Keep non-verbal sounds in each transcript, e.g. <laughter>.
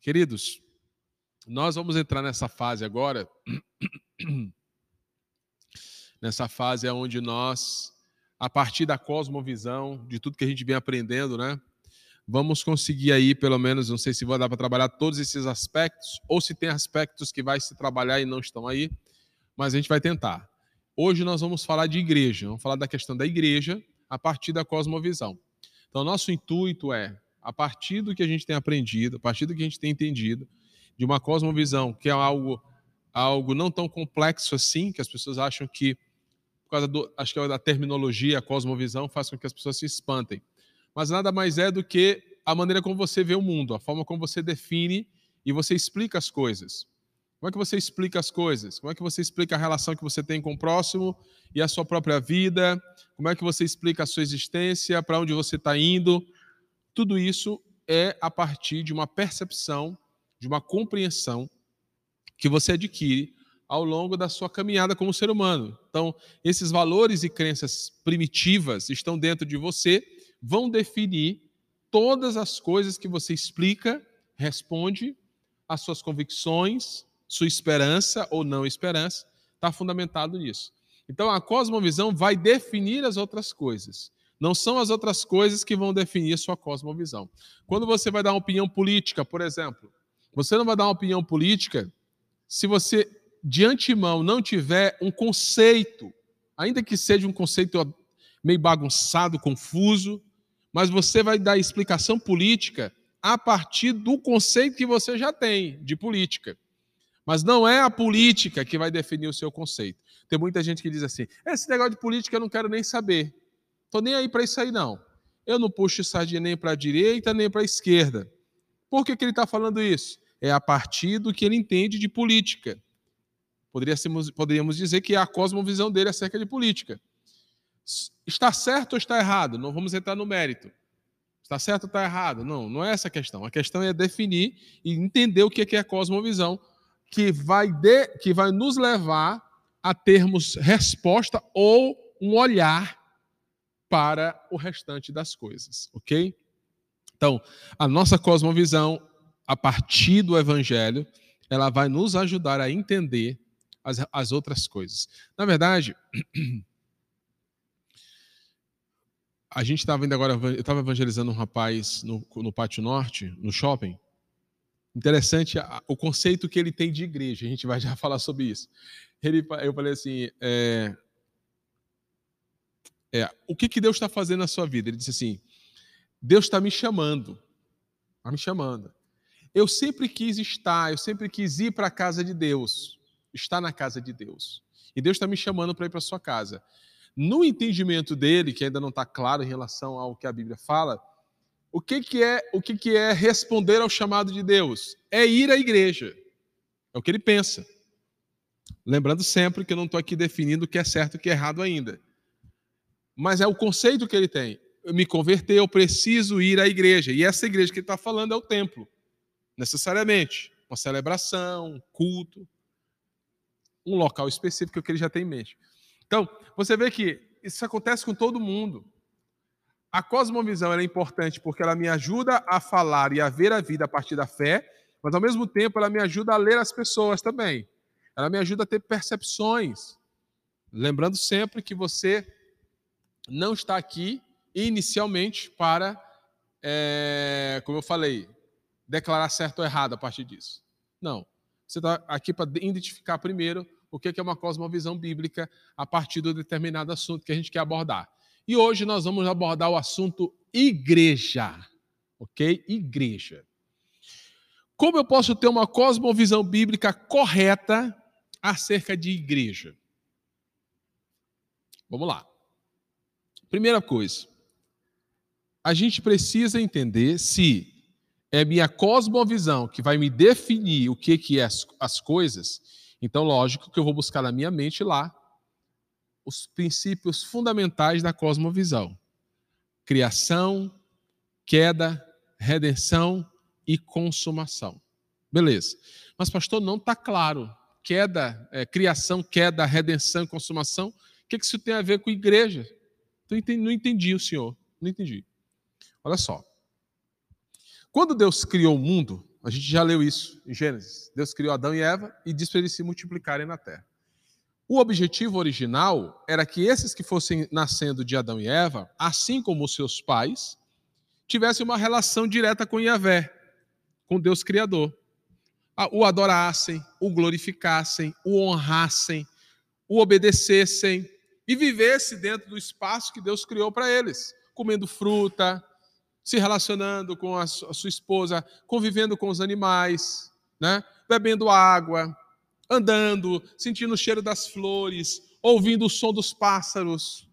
Queridos, nós vamos entrar nessa fase agora. <clears throat> Nessa fase é onde nós, a partir da cosmovisão, de tudo que a gente vem aprendendo, né? Vamos conseguir aí, pelo menos, não sei se vai dar para trabalhar todos esses aspectos, ou se tem aspectos que vai se trabalhar e não estão aí, mas a gente vai tentar. Hoje nós vamos falar de igreja, vamos falar da questão da igreja a partir da cosmovisão. Então, nosso intuito é, a partir do que a gente tem aprendido, a partir do que a gente tem entendido, de uma cosmovisão que é algo, algo não tão complexo assim, que as pessoas acham que, por causa do, acho que é da terminologia, a cosmovisão faz com que as pessoas se espantem. Mas nada mais é do que a maneira como você vê o mundo, a forma como você define e você explica as coisas. Como é que você explica as coisas? Como é que você explica a relação que você tem com o próximo e a sua própria vida? Como é que você explica a sua existência, para onde você está indo? Tudo isso é a partir de uma percepção, de uma compreensão que você adquire ao longo da sua caminhada como ser humano. Então, esses valores e crenças primitivas estão dentro de você, vão definir todas as coisas que você explica, responde às suas convicções, sua esperança ou não esperança, está fundamentado nisso. Então a cosmovisão vai definir as outras coisas. Não são as outras coisas que vão definir sua cosmovisão. Quando você vai dar uma opinião política, por exemplo, você não vai dar uma opinião política se você de antemão não tiver um conceito, ainda que seja um conceito meio bagunçado, confuso, mas você vai dar explicação política a partir do conceito que você já tem de política. Mas não é a política que vai definir o seu conceito. Tem muita gente que diz assim: esse negócio de política eu não quero nem saber. Estou nem aí para isso aí, não. Eu não puxo sardinha nem para a direita, nem para a esquerda. Por que, que ele está falando isso? É a partir do que ele entende de política. Poderíamos, poderíamos dizer que é a cosmovisão dele acerca de política. Está certo ou está errado? Não vamos entrar no mérito. Está certo ou está errado? Não, não é essa a questão. A questão é definir e entender o que é a cosmovisão que vai, de, que vai nos levar a termos resposta ou um olhar para o restante das coisas, ok? Então, a nossa cosmovisão, a partir do Evangelho, ela vai nos ajudar a entender as, as outras coisas. Na verdade, <clears throat> a gente estava indo agora, eu estava evangelizando um rapaz no, no Pátio Norte, no shopping, Interessante o conceito que ele tem de igreja, a gente vai já <laughs> falar sobre isso. Ele, eu falei assim: é, é, o que, que Deus está fazendo na sua vida? Ele disse assim: Deus está me chamando, está me chamando. Eu sempre quis estar, eu sempre quis ir para a casa de Deus, estar na casa de Deus. E Deus está me chamando para ir para a sua casa. No entendimento dele, que ainda não está claro em relação ao que a Bíblia fala, o que, que é o que, que é responder ao chamado de Deus? É ir à igreja. É o que ele pensa. Lembrando sempre que eu não estou aqui definindo o que é certo e o que é errado ainda. Mas é o conceito que ele tem. Eu me converter, eu preciso ir à igreja. E essa igreja que ele está falando é o templo. Necessariamente. Uma celebração, um culto. Um local específico que ele já tem em mente. Então, você vê que isso acontece com todo mundo. A cosmovisão é importante porque ela me ajuda a falar e a ver a vida a partir da fé, mas ao mesmo tempo ela me ajuda a ler as pessoas também. Ela me ajuda a ter percepções. Lembrando sempre que você não está aqui inicialmente para, é, como eu falei, declarar certo ou errado a partir disso. Não. Você está aqui para identificar primeiro o que é uma cosmovisão bíblica a partir do determinado assunto que a gente quer abordar. E hoje nós vamos abordar o assunto igreja, ok? Igreja. Como eu posso ter uma cosmovisão bíblica correta acerca de igreja? Vamos lá. Primeira coisa, a gente precisa entender se é minha cosmovisão que vai me definir o que, que é as, as coisas, então, lógico que eu vou buscar na minha mente lá os princípios fundamentais da cosmovisão: criação, queda, redenção e consumação. Beleza. Mas, pastor, não está claro. Queda, é, criação, queda, redenção e consumação. O que, que isso tem a ver com igreja? Não entendi o senhor. Não entendi. Olha só. Quando Deus criou o mundo, a gente já leu isso em Gênesis. Deus criou Adão e Eva e disse para eles se multiplicarem na terra. O objetivo original era que esses que fossem nascendo de Adão e Eva, assim como os seus pais, tivessem uma relação direta com Yahvé, com Deus Criador. O adorassem, o glorificassem, o honrassem, o obedecessem e vivesse dentro do espaço que Deus criou para eles, comendo fruta, se relacionando com a sua esposa, convivendo com os animais, né? bebendo água, andando, sentindo o cheiro das flores, ouvindo o som dos pássaros,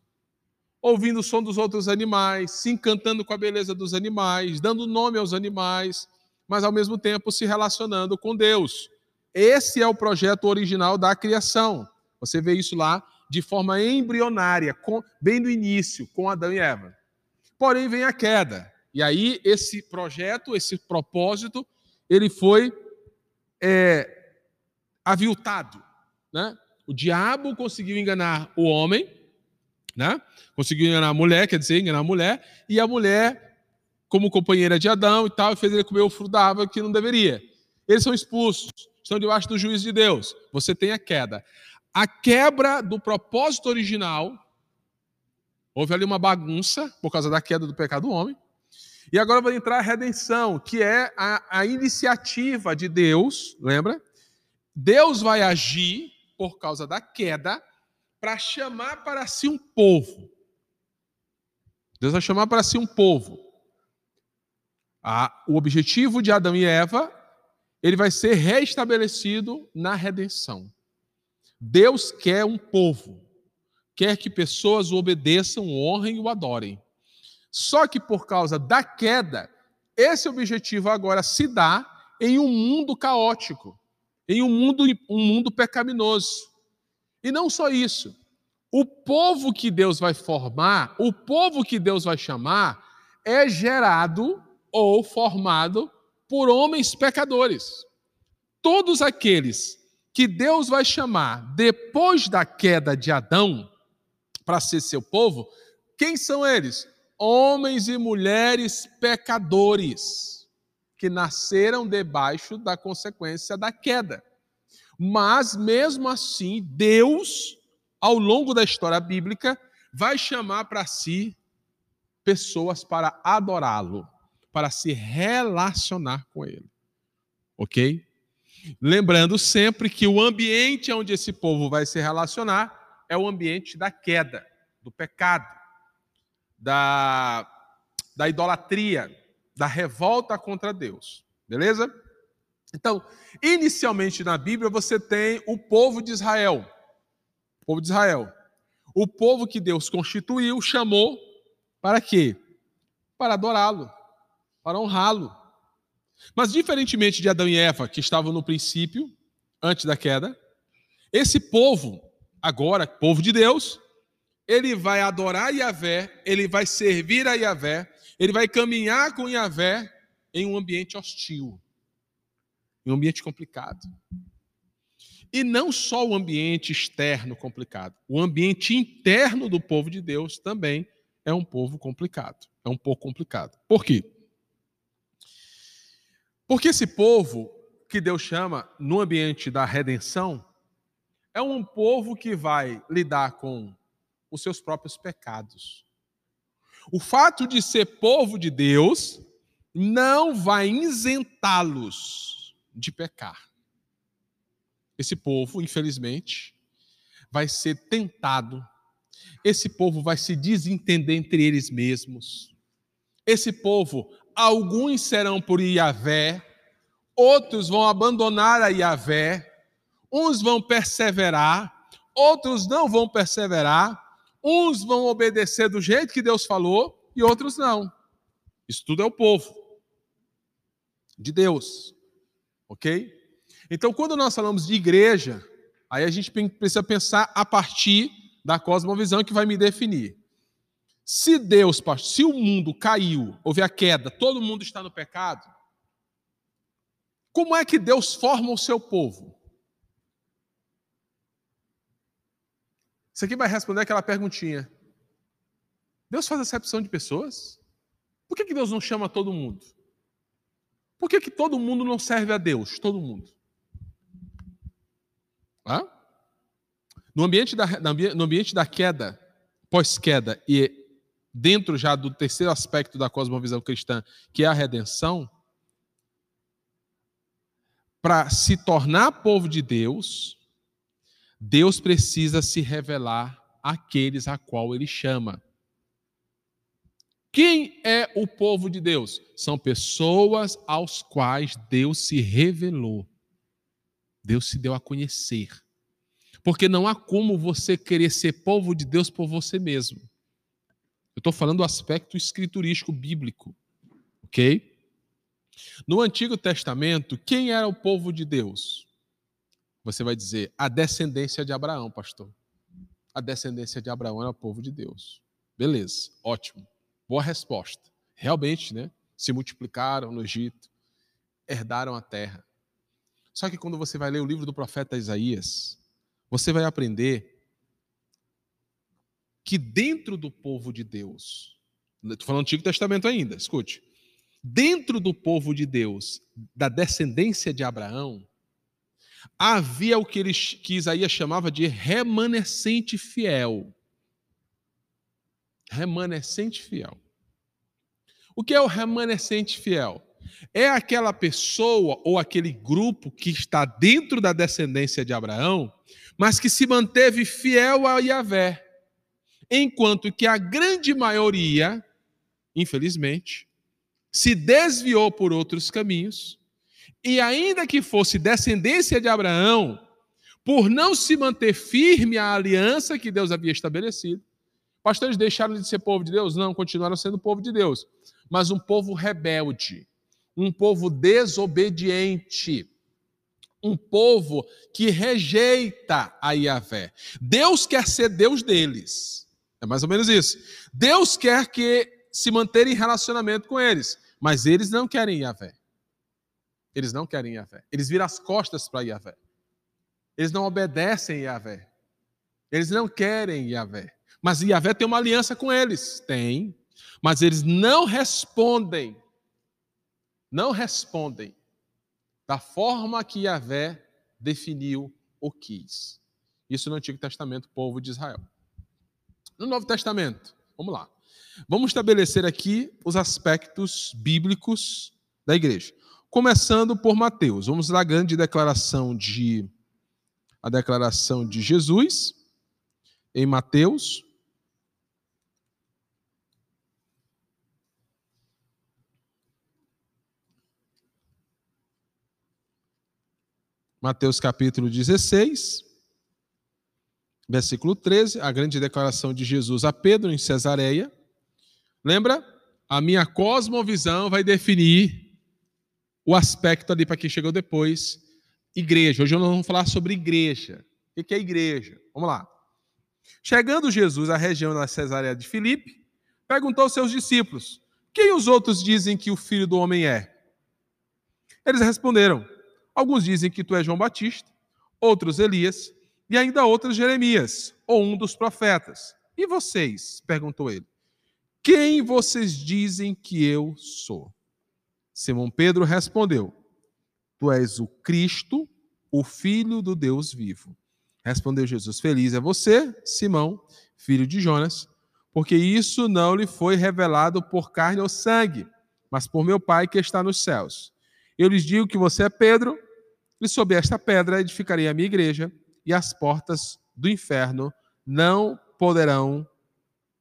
ouvindo o som dos outros animais, se encantando com a beleza dos animais, dando nome aos animais, mas ao mesmo tempo se relacionando com Deus. Esse é o projeto original da criação. Você vê isso lá de forma embrionária, bem no início, com Adão e Eva. Porém, vem a queda. E aí, esse projeto, esse propósito, ele foi é, aviltado. Né? O diabo conseguiu enganar o homem, né? conseguiu enganar a mulher, quer dizer, enganar a mulher, e a mulher, como companheira de Adão e tal, fez ele comer o fruto da árvore que não deveria. Eles são expulsos, estão debaixo do juízo de Deus. Você tem a queda. A quebra do propósito original, houve ali uma bagunça por causa da queda do pecado do homem. E agora vai entrar a redenção, que é a, a iniciativa de Deus, lembra? Deus vai agir por causa da queda para chamar para si um povo. Deus vai chamar para si um povo. Ah, o objetivo de Adão e Eva, ele vai ser restabelecido na redenção. Deus quer um povo, quer que pessoas o obedeçam, honrem e o adorem. Só que por causa da queda, esse objetivo agora se dá em um mundo caótico, em um mundo, um mundo pecaminoso. E não só isso. O povo que Deus vai formar, o povo que Deus vai chamar, é gerado ou formado por homens pecadores. Todos aqueles que Deus vai chamar depois da queda de Adão para ser seu povo, quem são eles? homens e mulheres pecadores que nasceram debaixo da consequência da queda. Mas mesmo assim, Deus, ao longo da história bíblica, vai chamar para si pessoas para adorá-lo, para se relacionar com ele. OK? Lembrando sempre que o ambiente onde esse povo vai se relacionar é o ambiente da queda, do pecado da, da idolatria, da revolta contra Deus. Beleza? Então, inicialmente na Bíblia você tem o povo de Israel. O povo de Israel. O povo que Deus constituiu, chamou para quê? Para adorá-lo, para honrá-lo. Mas diferentemente de Adão e Eva, que estavam no princípio, antes da queda, esse povo, agora, povo de Deus, ele vai adorar Yahvé, ele vai servir a Yahvé, ele vai caminhar com Yahvé em um ambiente hostil, em um ambiente complicado. E não só o ambiente externo complicado, o ambiente interno do povo de Deus também é um povo complicado, é um pouco complicado. Por quê? Porque esse povo que Deus chama no ambiente da redenção é um povo que vai lidar com os seus próprios pecados. O fato de ser povo de Deus não vai isentá-los de pecar. Esse povo, infelizmente, vai ser tentado. Esse povo vai se desentender entre eles mesmos. Esse povo, alguns serão por Iavé, outros vão abandonar a Iavé, uns vão perseverar, outros não vão perseverar, Uns vão obedecer do jeito que Deus falou e outros não. Isso tudo é o povo de Deus. Ok? Então, quando nós falamos de igreja, aí a gente precisa pensar a partir da cosmovisão que vai me definir. Se Deus, se o mundo caiu, houve a queda, todo mundo está no pecado, como é que Deus forma o seu povo? Isso aqui vai responder aquela perguntinha. Deus faz acepção de pessoas? Por que, que Deus não chama todo mundo? Por que, que todo mundo não serve a Deus? Todo mundo. Hã? No ambiente da, no ambiente da queda, pós-queda, e dentro já do terceiro aspecto da cosmovisão cristã, que é a redenção, para se tornar povo de Deus, Deus precisa se revelar àqueles a qual ele chama. Quem é o povo de Deus? São pessoas aos quais Deus se revelou. Deus se deu a conhecer. Porque não há como você querer ser povo de Deus por você mesmo. Eu estou falando do aspecto escriturístico bíblico. Ok? No Antigo Testamento, quem era o povo de Deus? Você vai dizer, a descendência de Abraão, pastor. A descendência de Abraão era o povo de Deus. Beleza, ótimo. Boa resposta. Realmente, né? Se multiplicaram no Egito, herdaram a terra. Só que quando você vai ler o livro do profeta Isaías, você vai aprender que dentro do povo de Deus, estou falando Antigo Testamento ainda, escute, dentro do povo de Deus, da descendência de Abraão, havia o que, ele, que Isaías chamava de remanescente fiel remanescente fiel. O que é o remanescente fiel? É aquela pessoa ou aquele grupo que está dentro da descendência de Abraão, mas que se manteve fiel a Yahvé, enquanto que a grande maioria, infelizmente, se desviou por outros caminhos, e ainda que fosse descendência de Abraão, por não se manter firme à aliança que Deus havia estabelecido, Pastores deixaram de ser povo de Deus? Não, continuaram sendo povo de Deus. Mas um povo rebelde, um povo desobediente, um povo que rejeita a Yahvé. Deus quer ser Deus deles. É mais ou menos isso. Deus quer que se manterem em relacionamento com eles, mas eles não querem Yahvé. Eles não querem Yahvé. Eles viram as costas para Yahvé. Eles não obedecem Yahvé. Eles não querem Yahvé. Mas Yahvé tem uma aliança com eles. Tem. Mas eles não respondem. Não respondem da forma que Yahvé definiu ou quis. Isso no Antigo Testamento, povo de Israel. No Novo Testamento, vamos lá. Vamos estabelecer aqui os aspectos bíblicos da igreja. Começando por Mateus. Vamos lá, grande declaração de a declaração de Jesus em Mateus, Mateus capítulo 16, versículo 13, a grande declaração de Jesus a Pedro em Cesareia. Lembra? A minha cosmovisão vai definir o aspecto ali para quem chegou depois. Igreja. Hoje nós vamos falar sobre igreja. O que é igreja? Vamos lá. Chegando Jesus à região da Cesareia de Filipe, perguntou aos seus discípulos: Quem os outros dizem que o filho do homem é? Eles responderam: Alguns dizem que tu és João Batista, outros Elias, e ainda outros Jeremias, ou um dos profetas. E vocês? perguntou ele. Quem vocês dizem que eu sou? Simão Pedro respondeu: Tu és o Cristo, o Filho do Deus vivo. Respondeu Jesus: Feliz é você, Simão, filho de Jonas, porque isso não lhe foi revelado por carne ou sangue, mas por meu Pai que está nos céus. Eu lhes digo que você é Pedro, e sobre esta pedra edificarei a minha igreja, e as portas do inferno não poderão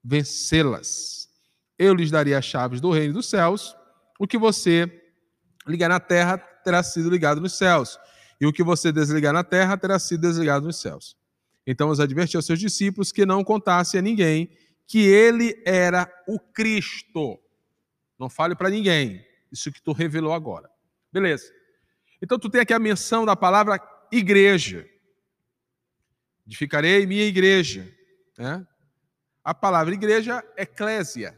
vencê-las. Eu lhes darei as chaves do reino dos céus. O que você ligar na terra terá sido ligado nos céus, e o que você desligar na terra terá sido desligado nos céus. Então os advertiu aos seus discípulos que não contasse a ninguém que ele era o Cristo. Não fale para ninguém. Isso que tu revelou agora. Beleza. Então tu tem aqui a menção da palavra igreja. Edificarei minha igreja. Né? A palavra igreja eclésia.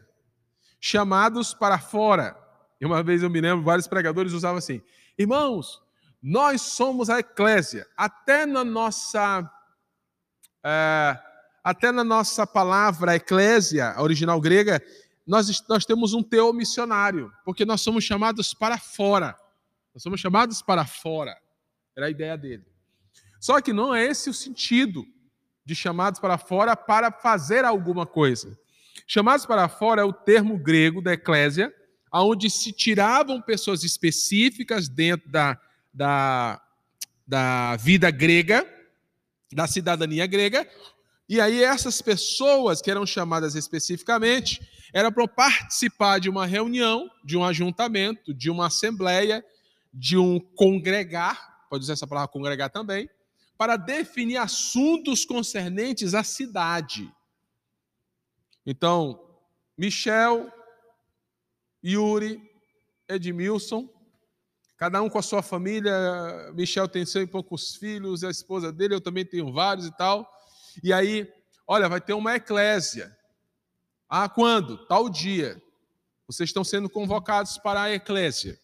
Chamados para fora. E uma vez eu me lembro, vários pregadores usavam assim: irmãos, nós somos a eclésia. Até na nossa. É, até na nossa palavra eclésia, a original grega, nós, nós temos um teu missionário, porque nós somos chamados para fora Nós somos chamados para fora. Era a ideia dele. Só que não é esse o sentido de chamados para fora para fazer alguma coisa. Chamados para fora é o termo grego da eclésia, onde se tiravam pessoas específicas dentro da, da, da vida grega, da cidadania grega, e aí essas pessoas que eram chamadas especificamente eram para participar de uma reunião, de um ajuntamento, de uma assembleia, de um congregar, pode usar essa palavra congregar também, para definir assuntos concernentes à cidade. Então, Michel, Yuri, Edmilson, cada um com a sua família. Michel tem cem e poucos filhos, a esposa dele, eu também tenho vários e tal. E aí, olha, vai ter uma eclésia. Ah, quando? Tal dia. Vocês estão sendo convocados para a eclésia.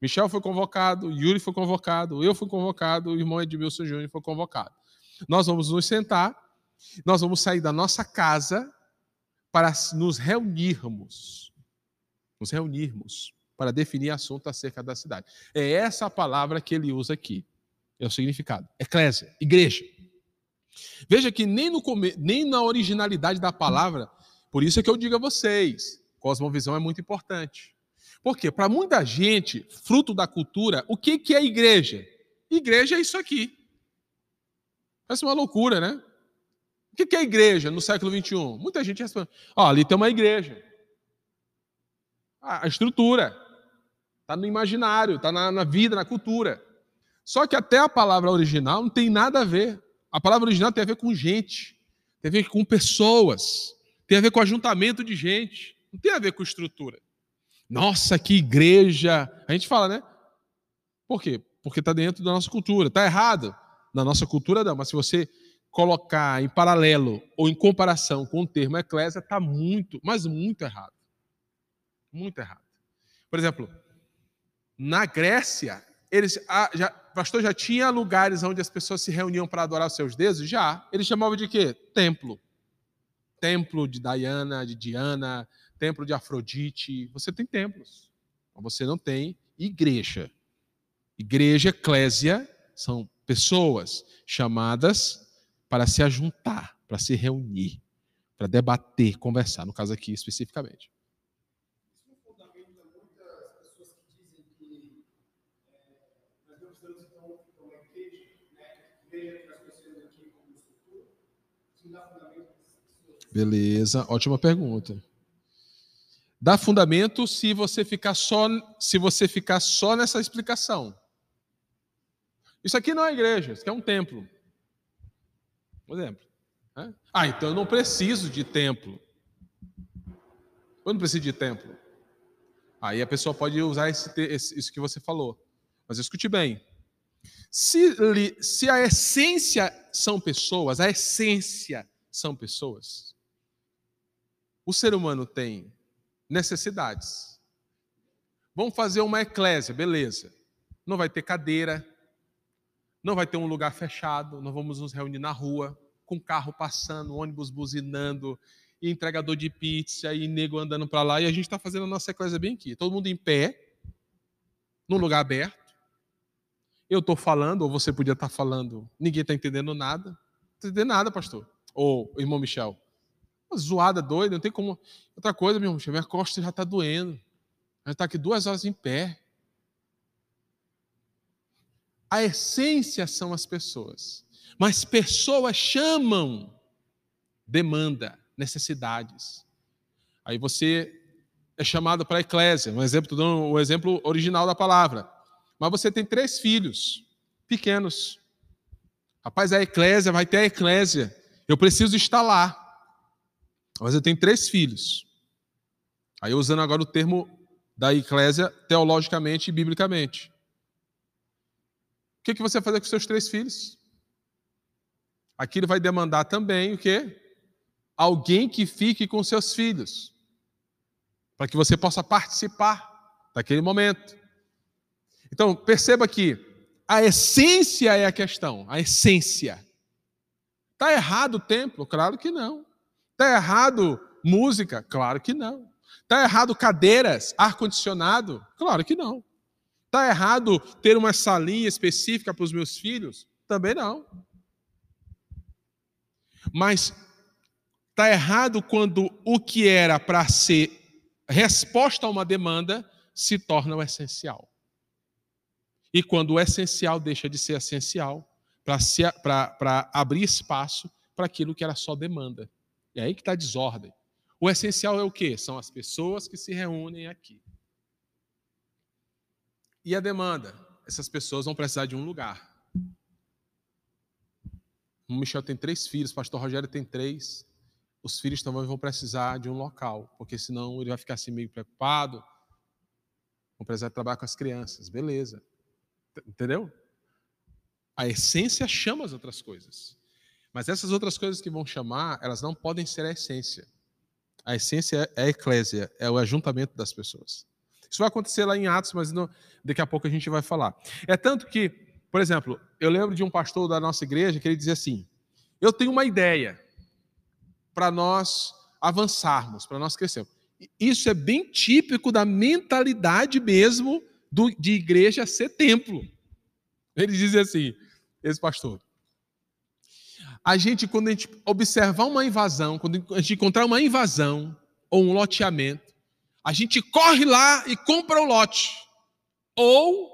Michel foi convocado, Yuri foi convocado, eu fui convocado, o irmão Edmilson Júnior foi convocado. Nós vamos nos sentar, nós vamos sair da nossa casa para nos reunirmos. Nos reunirmos para definir assunto acerca da cidade. É essa palavra que ele usa aqui. É o significado. Eclésia, igreja. Veja que nem, no, nem na originalidade da palavra, por isso é que eu digo a vocês, cosmovisão é muito importante. Porque para muita gente, fruto da cultura, o que, que é igreja? Igreja é isso aqui. Parece uma loucura, né? O que, que é igreja no século XXI? Muita gente responde: ó, ali tem uma igreja. A estrutura. Está no imaginário, está na, na vida, na cultura. Só que até a palavra original não tem nada a ver. A palavra original tem a ver com gente, tem a ver com pessoas, tem a ver com ajuntamento de gente, não tem a ver com estrutura. Nossa, que igreja! A gente fala, né? Por quê? Porque está dentro da nossa cultura. Está errado? Na nossa cultura, não. Mas se você colocar em paralelo ou em comparação com o termo eclésia, está muito, mas muito errado. Muito errado. Por exemplo, na Grécia, eles, ah, já, pastor, já tinha lugares onde as pessoas se reuniam para adorar os seus deuses? Já. Eles chamavam de quê? Templo. Templo de Diana, de Diana, templo de Afrodite. Você tem templos, mas você não tem igreja. Igreja, eclésia, são pessoas chamadas para se ajuntar, para se reunir, para debater, conversar, no caso aqui especificamente. Beleza, ótima pergunta. Dá fundamento se você ficar só, se você ficar só nessa explicação. Isso aqui não é igreja, isso aqui é um templo. Por exemplo. Né? Ah, então eu não preciso de templo. Eu não preciso de templo. Aí a pessoa pode usar esse, esse, isso que você falou. Mas escute bem. Se, se a essência são pessoas, a essência são pessoas, o ser humano tem necessidades. Vamos fazer uma eclésia, beleza. Não vai ter cadeira, não vai ter um lugar fechado, nós vamos nos reunir na rua, com carro passando, ônibus buzinando, e entregador de pizza, e nego andando para lá, e a gente está fazendo a nossa eclésia bem aqui. Todo mundo em pé, num lugar aberto. Eu estou falando, ou você podia estar tá falando, ninguém está entendendo nada. Não está entendendo nada, pastor. Ou irmão Michel. Uma zoada doida, não tem como. Outra coisa, meu irmão, minha costa já está doendo. Já está aqui duas horas em pé. A essência são as pessoas. Mas pessoas chamam demanda, necessidades. Aí você é chamado para a eclésia, um exemplo, dando o exemplo original da palavra. Mas você tem três filhos pequenos. Rapaz, a eclésia vai ter a eclésia. Eu preciso estar lá. Mas eu tenho três filhos. Aí usando agora o termo da eclésia teologicamente e biblicamente. O que, que você vai fazer com seus três filhos? Aquilo vai demandar também o quê? Alguém que fique com seus filhos. Para que você possa participar daquele momento. Então, perceba que a essência é a questão, a essência. Está errado o templo? Claro que não. Está errado música? Claro que não. Está errado cadeiras, ar-condicionado? Claro que não. Está errado ter uma salinha específica para os meus filhos? Também não. Mas está errado quando o que era para ser resposta a uma demanda se torna o essencial. E quando o essencial deixa de ser essencial, para abrir espaço para aquilo que era só demanda. E aí que está a desordem. O essencial é o quê? São as pessoas que se reúnem aqui. E a demanda? Essas pessoas vão precisar de um lugar. O Michel tem três filhos, o pastor Rogério tem três. Os filhos também vão precisar de um local, porque senão ele vai ficar assim meio preocupado. Vão precisar trabalhar com as crianças, beleza. Entendeu? A essência chama as outras coisas. Mas essas outras coisas que vão chamar, elas não podem ser a essência. A essência é a eclésia, é o ajuntamento das pessoas. Isso vai acontecer lá em Atos, mas não, daqui a pouco a gente vai falar. É tanto que, por exemplo, eu lembro de um pastor da nossa igreja que ele dizia assim: Eu tenho uma ideia para nós avançarmos, para nós crescermos. Isso é bem típico da mentalidade mesmo do, de igreja ser templo. Ele dizia assim, esse pastor. A gente, quando a gente observar uma invasão, quando a gente encontrar uma invasão ou um loteamento, a gente corre lá e compra o lote. Ou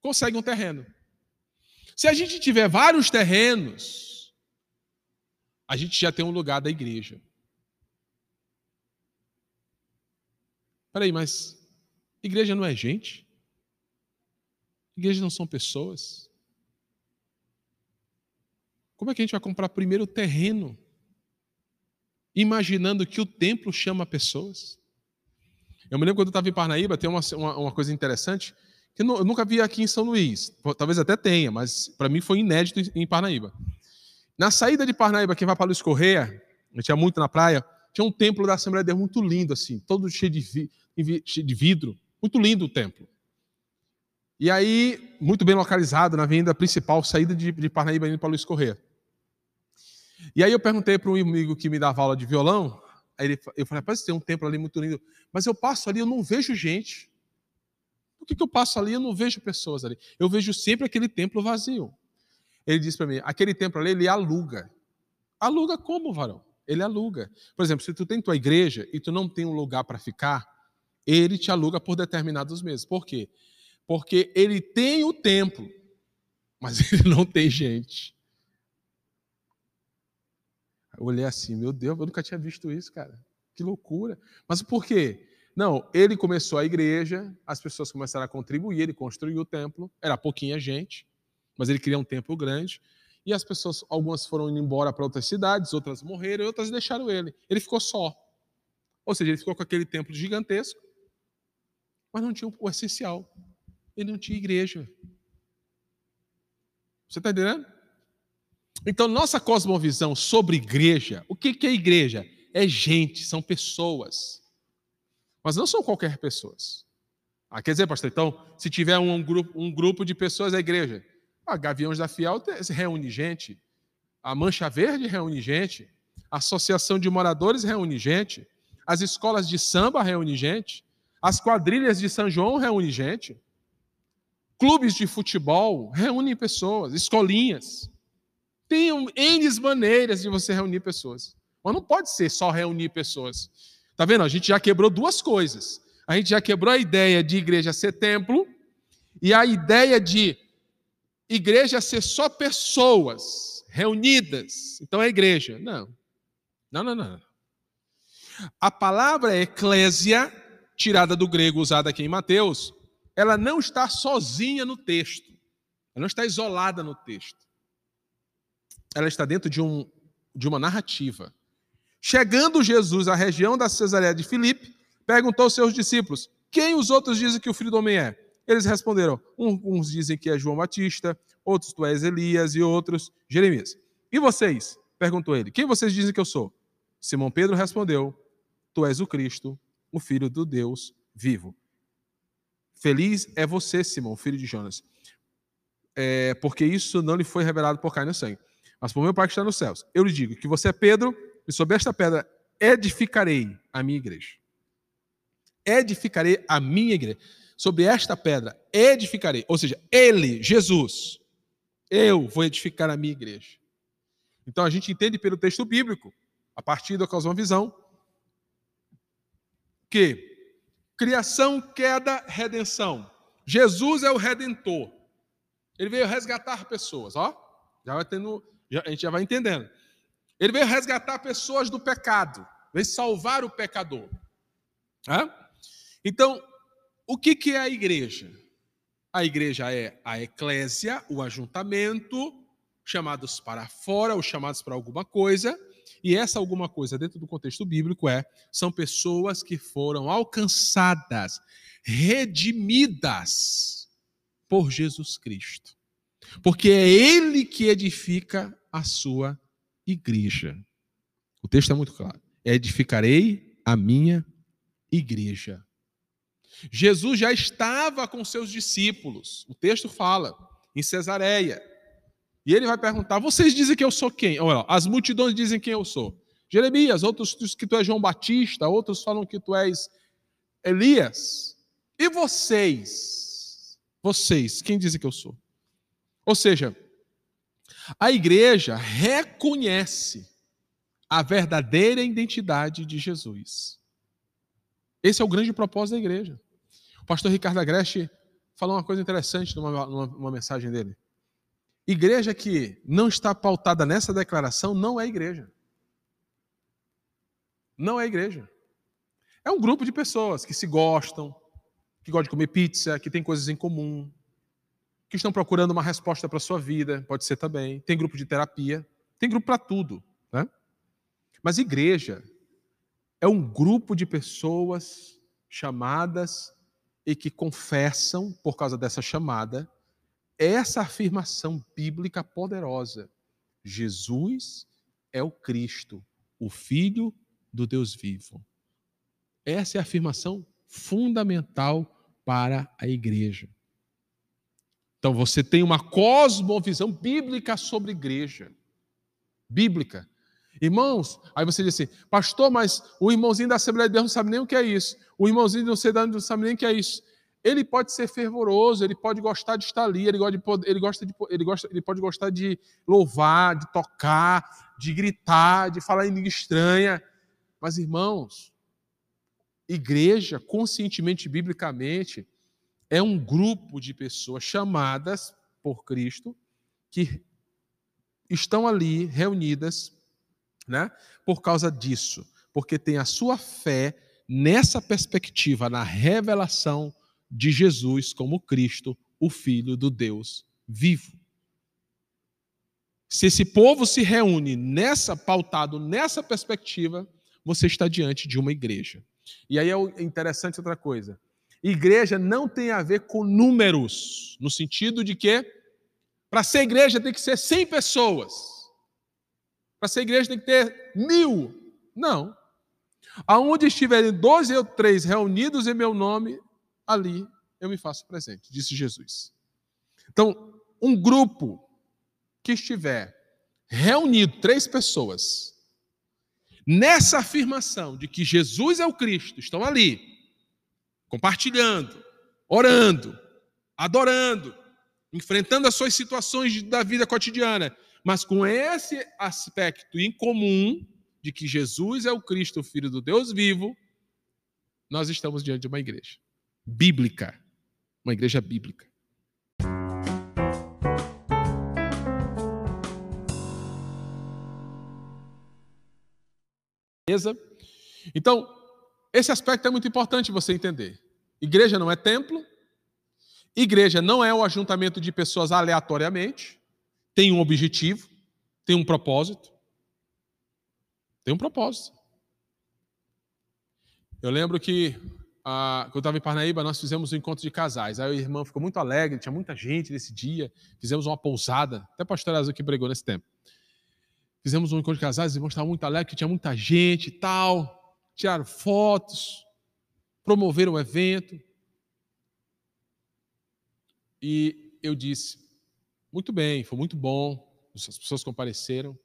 consegue um terreno. Se a gente tiver vários terrenos, a gente já tem um lugar da igreja. Peraí, mas igreja não é gente? Igreja não são pessoas? Como é que a gente vai comprar primeiro o terreno, imaginando que o templo chama pessoas? Eu me lembro quando eu estava em Parnaíba, tem uma, uma, uma coisa interessante, que eu nunca vi aqui em São Luís. Talvez até tenha, mas para mim foi inédito em Parnaíba. Na saída de Parnaíba, quem vai para Luiz Correia, eu tinha muito na praia, tinha um templo da Assembleia de Deus muito lindo, assim, todo cheio de, vi, cheio de vidro. Muito lindo o templo. E aí, muito bem localizado na avenida principal, saída de, de Parnaíba indo para Luiz Correia. E aí eu perguntei para um amigo que me dava aula de violão, Aí ele, eu falei, rapaz, tem um templo ali muito lindo, mas eu passo ali, eu não vejo gente. Por que, que eu passo ali eu não vejo pessoas ali? Eu vejo sempre aquele templo vazio. Ele disse para mim, aquele templo ali, ele aluga. Aluga como, varão? Ele aluga. Por exemplo, se tu tem tua igreja e tu não tem um lugar para ficar, ele te aluga por determinados meses. Por quê? Porque ele tem o templo, mas <laughs> ele não tem gente. Eu olhei assim, meu Deus, eu nunca tinha visto isso, cara. Que loucura. Mas por quê? Não, ele começou a igreja, as pessoas começaram a contribuir, ele construiu o templo, era pouquinha gente, mas ele queria um templo grande. E as pessoas, algumas foram indo embora para outras cidades, outras morreram, outras deixaram ele. Ele ficou só. Ou seja, ele ficou com aquele templo gigantesco, mas não tinha o essencial. Ele não tinha igreja. Você está entendendo? Então, nossa cosmovisão sobre igreja, o que é igreja? É gente, são pessoas. Mas não são qualquer pessoas. Ah, quer dizer, pastor, então, se tiver um grupo, um grupo de pessoas, é igreja. A Gaviões da Fiel reúne gente. A Mancha Verde reúne gente. A Associação de Moradores reúne gente. As escolas de samba reúne gente. As quadrilhas de São João reúne gente. Clubes de futebol reúnem pessoas. Escolinhas. Tem N maneiras de você reunir pessoas. Mas não pode ser só reunir pessoas. Tá vendo? A gente já quebrou duas coisas. A gente já quebrou a ideia de igreja ser templo e a ideia de igreja ser só pessoas reunidas. Então é igreja. Não. Não, não, não. A palavra eclésia, tirada do grego usada aqui em Mateus, ela não está sozinha no texto. Ela não está isolada no texto ela está dentro de, um, de uma narrativa. Chegando Jesus à região da Cesareia de Filipe, perguntou aos seus discípulos: Quem os outros dizem que o filho do homem é? Eles responderam: Uns dizem que é João Batista, outros tu és Elias e outros Jeremias. E vocês? perguntou ele: Quem vocês dizem que eu sou? Simão Pedro respondeu: Tu és o Cristo, o filho do Deus vivo. Feliz é você, Simão, filho de Jonas, é, porque isso não lhe foi revelado por carne e sangue mas por meu Pai que está nos céus. Eu lhe digo que você é Pedro, e sobre esta pedra edificarei a minha igreja. Edificarei a minha igreja. sobre esta pedra edificarei. Ou seja, ele, Jesus, eu vou edificar a minha igreja. Então a gente entende pelo texto bíblico, a partir da cosmovisão, que criação, queda, redenção. Jesus é o redentor. Ele veio resgatar pessoas, ó. Já vai tendo, já, a gente já vai entendendo. Ele veio resgatar pessoas do pecado, veio salvar o pecador. Então, o que, que é a igreja? A igreja é a eclésia, o ajuntamento, chamados para fora ou chamados para alguma coisa, e essa alguma coisa, dentro do contexto bíblico, é são pessoas que foram alcançadas, redimidas por Jesus Cristo. Porque é Ele que edifica a sua igreja. O texto é muito claro. Edificarei a minha igreja. Jesus já estava com seus discípulos. O texto fala em Cesareia. E ele vai perguntar: Vocês dizem que eu sou quem? Olha, as multidões dizem quem eu sou. Jeremias, outros que tu és João Batista, outros falam que tu és Elias. E vocês? Vocês, quem dizem que eu sou? Ou seja, a igreja reconhece a verdadeira identidade de Jesus. Esse é o grande propósito da igreja. O pastor Ricardo Agreste falou uma coisa interessante numa, numa, numa mensagem dele. Igreja que não está pautada nessa declaração não é igreja. Não é igreja. É um grupo de pessoas que se gostam, que gostam de comer pizza, que tem coisas em comum, que estão procurando uma resposta para a sua vida, pode ser também. Tem grupo de terapia, tem grupo para tudo. Né? Mas igreja é um grupo de pessoas chamadas e que confessam, por causa dessa chamada, essa afirmação bíblica poderosa: Jesus é o Cristo, o Filho do Deus vivo. Essa é a afirmação fundamental para a igreja. Então você tem uma cosmovisão bíblica sobre igreja. Bíblica. Irmãos, aí você diz assim, pastor, mas o irmãozinho da Assembleia de Deus não sabe nem o que é isso. O irmãozinho do Cidadão não sabe nem o que é isso ele pode ser fervoroso, ele pode gostar de estar ali, ele, gosta de, ele, gosta de, ele, gosta, ele pode gostar de louvar, de tocar, de gritar, de falar em língua estranha. Mas, irmãos, igreja, conscientemente, biblicamente, é um grupo de pessoas chamadas por Cristo que estão ali reunidas né, por causa disso, porque tem a sua fé nessa perspectiva, na revelação de Jesus como Cristo, o Filho do Deus vivo. Se esse povo se reúne nessa pautado nessa perspectiva, você está diante de uma igreja. E aí é interessante outra coisa. Igreja não tem a ver com números, no sentido de que para ser igreja tem que ser 100 pessoas. Para ser igreja tem que ter mil. Não. Aonde estiverem dois ou três reunidos em meu nome, ali eu me faço presente, disse Jesus. Então, um grupo que estiver reunido, três pessoas, nessa afirmação de que Jesus é o Cristo, estão ali, compartilhando, orando, adorando, enfrentando as suas situações da vida cotidiana, mas com esse aspecto em comum de que Jesus é o Cristo, o Filho do Deus vivo, nós estamos diante de uma igreja bíblica. Uma igreja bíblica. Beleza? Então, esse aspecto é muito importante você entender. Igreja não é templo, igreja não é o ajuntamento de pessoas aleatoriamente, tem um objetivo, tem um propósito. Tem um propósito. Eu lembro que ah, quando eu estava em Parnaíba, nós fizemos um encontro de casais. Aí o irmão ficou muito alegre, tinha muita gente nesse dia. Fizemos uma pousada, até o pastor Azul que pregou nesse tempo. Fizemos um encontro de casais, os irmãos estavam muito alegres, tinha muita gente e tal. Tiraram fotos, promoveram o evento. E eu disse: muito bem, foi muito bom, as pessoas compareceram.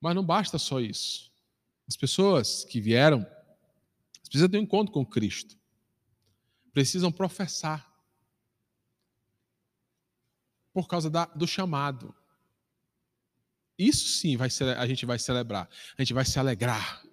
Mas não basta só isso. As pessoas que vieram precisa ter um encontro com Cristo. precisam professar por causa da, do chamado. Isso sim vai ser, a gente vai celebrar, a gente vai se alegrar.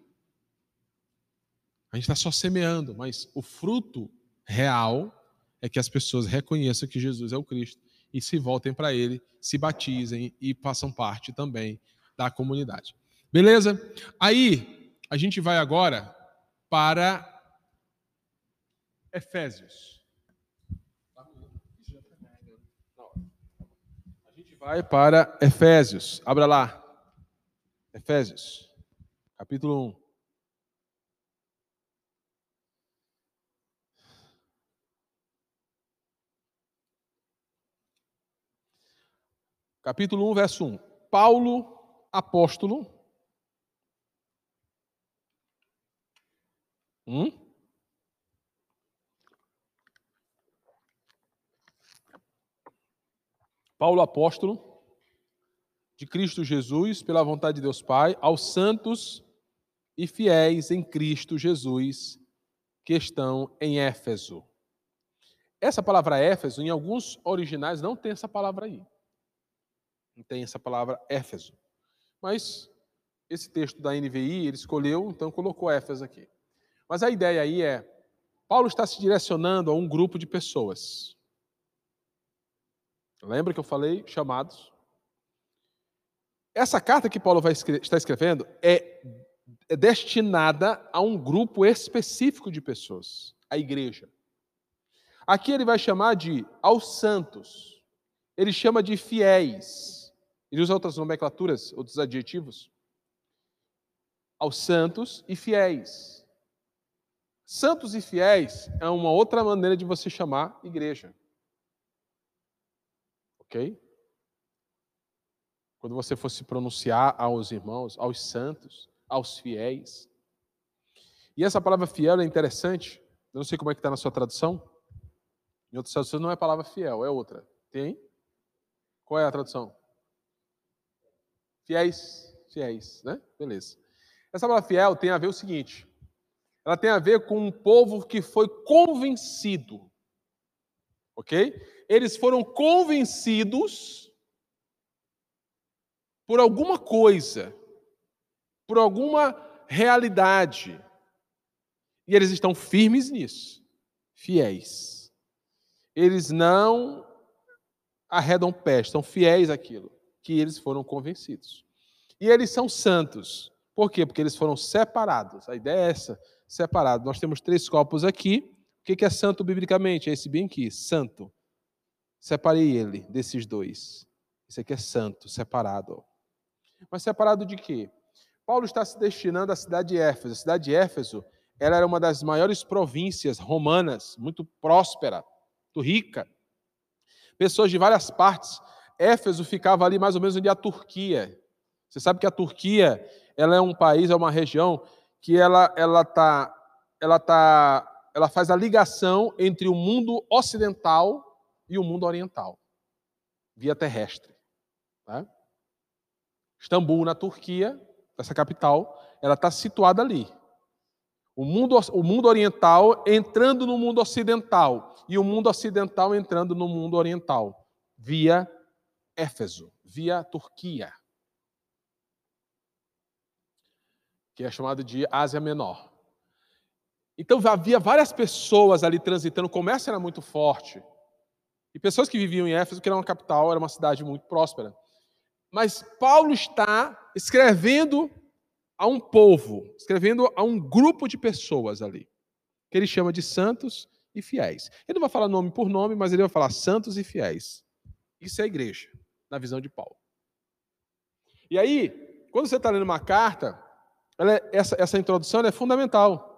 A gente está só semeando, mas o fruto real é que as pessoas reconheçam que Jesus é o Cristo e se voltem para Ele, se batizem e façam parte também da comunidade. Beleza? Aí, a gente vai agora para Efésios. A gente vai para Efésios. Abra lá. Efésios, capítulo 1. Capítulo 1, verso 1. Paulo, apóstolo. Hum? Paulo, apóstolo de Cristo Jesus, pela vontade de Deus Pai, aos santos e fiéis em Cristo Jesus que estão em Éfeso. Essa palavra Éfeso, em alguns originais, não tem essa palavra aí. Tem essa palavra Éfeso. Mas esse texto da NVI, ele escolheu, então colocou Éfeso aqui. Mas a ideia aí é: Paulo está se direcionando a um grupo de pessoas. Lembra que eu falei chamados? Essa carta que Paulo vai está escrevendo é, é destinada a um grupo específico de pessoas, a igreja. Aqui ele vai chamar de aos santos. Ele chama de fiéis. Ele usa outras nomenclaturas, outros adjetivos. Aos santos e fiéis. Santos e fiéis é uma outra maneira de você chamar igreja. Ok? Quando você fosse pronunciar aos irmãos, aos santos, aos fiéis. E essa palavra fiel é interessante. Eu não sei como é que está na sua tradução. Em outras traduções não é palavra fiel, é outra. Tem? Qual é a tradução? Fiéis, fiéis, né? Beleza. Essa palavra fiel tem a ver o seguinte: ela tem a ver com um povo que foi convencido. Ok? Eles foram convencidos por alguma coisa, por alguma realidade. E eles estão firmes nisso, fiéis. Eles não arredam pé, estão fiéis àquilo que eles foram convencidos. E eles são santos. Por quê? Porque eles foram separados. A ideia é essa, separado. Nós temos três copos aqui. O que é santo biblicamente? É esse bem aqui, santo. Separei ele desses dois. Esse aqui é santo, separado. Mas separado de quê? Paulo está se destinando à cidade de Éfeso. A cidade de Éfeso ela era uma das maiores províncias romanas, muito próspera, muito rica. Pessoas de várias partes Éfeso ficava ali mais ou menos onde é a Turquia. Você sabe que a Turquia ela é um país, é uma região que ela ela tá ela tá ela faz a ligação entre o mundo ocidental e o mundo oriental via terrestre. Tá? Istambul na Turquia, essa capital, ela está situada ali. O mundo, o mundo oriental entrando no mundo ocidental e o mundo ocidental entrando no mundo oriental via Éfeso, via Turquia, que é chamado de Ásia Menor. Então havia várias pessoas ali transitando, o comércio era muito forte. E pessoas que viviam em Éfeso, que era uma capital, era uma cidade muito próspera. Mas Paulo está escrevendo a um povo, escrevendo a um grupo de pessoas ali, que ele chama de santos e fiéis. Ele não vai falar nome por nome, mas ele vai falar santos e fiéis. Isso é a igreja na visão de Paulo. E aí, quando você está lendo uma carta, é, essa, essa introdução é fundamental.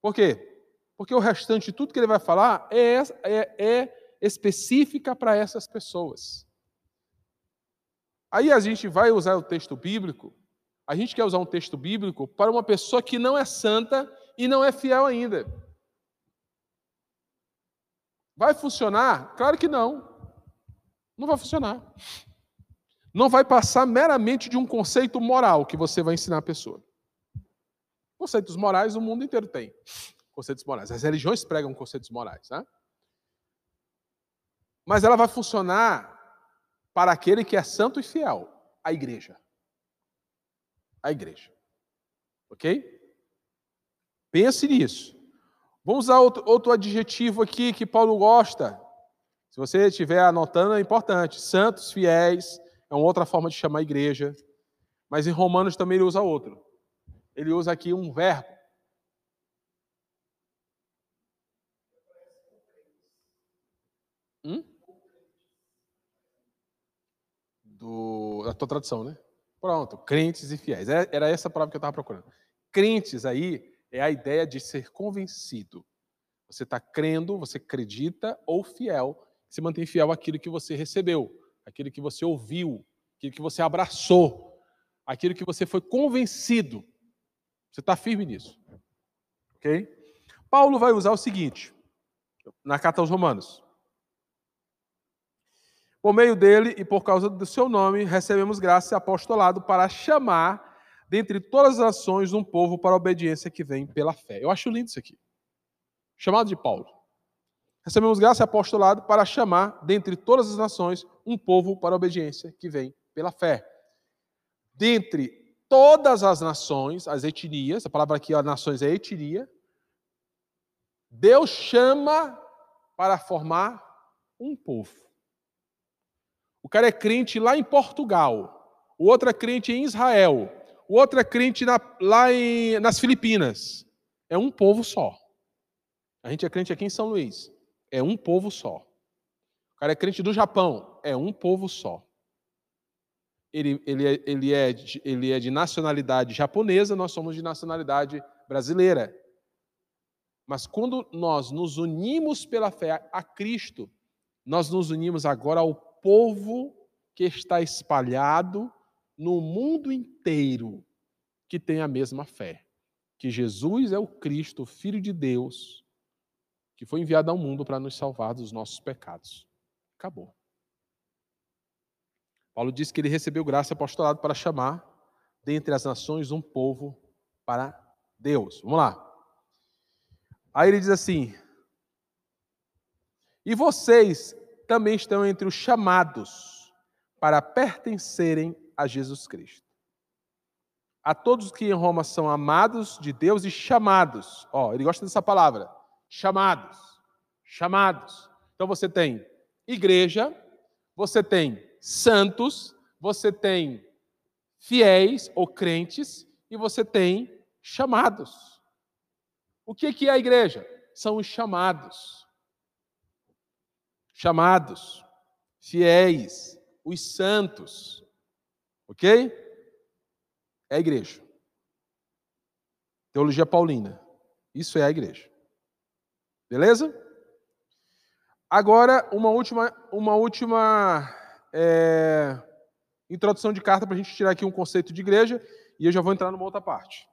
Por quê? Porque o restante de tudo que ele vai falar é, é, é específica para essas pessoas. Aí a gente vai usar o texto bíblico, a gente quer usar um texto bíblico para uma pessoa que não é santa e não é fiel ainda. Vai funcionar? Claro que não. Não vai funcionar. Não vai passar meramente de um conceito moral que você vai ensinar a pessoa. Conceitos morais o mundo inteiro tem. conceitos morais. As religiões pregam conceitos morais, né? Mas ela vai funcionar para aquele que é santo e fiel, a igreja. A igreja. Ok? Pense nisso. Vamos usar outro, outro adjetivo aqui que Paulo gosta. Se você estiver anotando, é importante. Santos, fiéis, é uma outra forma de chamar a igreja. Mas em Romanos também ele usa outro. Ele usa aqui um verbo. Hum? Do, da tua tradução, né? Pronto, crentes e fiéis. É, era essa palavra que eu estava procurando. Crentes aí é a ideia de ser convencido. Você está crendo, você acredita ou fiel, se mantém fiel àquilo que você recebeu, aquilo que você ouviu, aquilo que você abraçou, aquilo que você foi convencido. Você está firme nisso. Ok? Paulo vai usar o seguinte, na carta aos Romanos. Por meio dele e por causa do seu nome, recebemos graça e apostolado para chamar, dentre todas as nações, um povo para a obediência que vem pela fé. Eu acho lindo isso aqui. Chamado de Paulo. Recebemos graça e apostolado para chamar, dentre todas as nações, um povo para a obediência que vem pela fé. Dentre todas as nações, as etnias, a palavra aqui, ó, nações, é etnia, Deus chama para formar um povo. O cara é crente lá em Portugal, o outro é crente em Israel, o outro é crente na, lá em, nas Filipinas. É um povo só. A gente é crente aqui em São Luís. É um povo só. O cara é crente do Japão. É um povo só. Ele, ele, é, ele, é, ele é de nacionalidade japonesa, nós somos de nacionalidade brasileira. Mas quando nós nos unimos pela fé a Cristo, nós nos unimos agora ao povo que está espalhado no mundo inteiro que tem a mesma fé. Que Jesus é o Cristo, o Filho de Deus, que foi enviado ao mundo para nos salvar dos nossos pecados. Acabou. Paulo diz que ele recebeu graça apostolado para chamar dentre as nações um povo para Deus. Vamos lá. Aí ele diz assim: E vocês também estão entre os chamados para pertencerem a Jesus Cristo. A todos que em Roma são amados de Deus e chamados. Ó, ele gosta dessa palavra. Chamados. Chamados. Então você tem igreja, você tem santos, você tem fiéis ou crentes e você tem chamados. O que é a igreja? São os chamados chamados, fiéis, os santos. Ok? É a igreja. Teologia paulina. Isso é a igreja. Beleza? Agora, uma última, uma última é, introdução de carta para a gente tirar aqui um conceito de igreja e eu já vou entrar numa outra parte.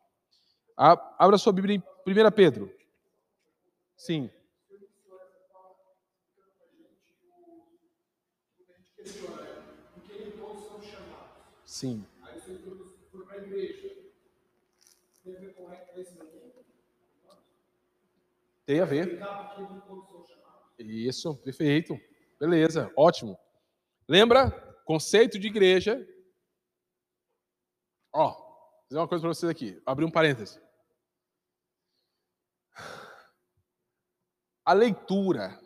Abra sua Bíblia em 1 Pedro. Sim. Sim. Aí você foi para a igreja. Tem a ver. Isso, perfeito. Beleza, ótimo. Lembra? Conceito de igreja. Ó, vou dizer uma coisa para vocês aqui. Abrir um parêntese. A leitura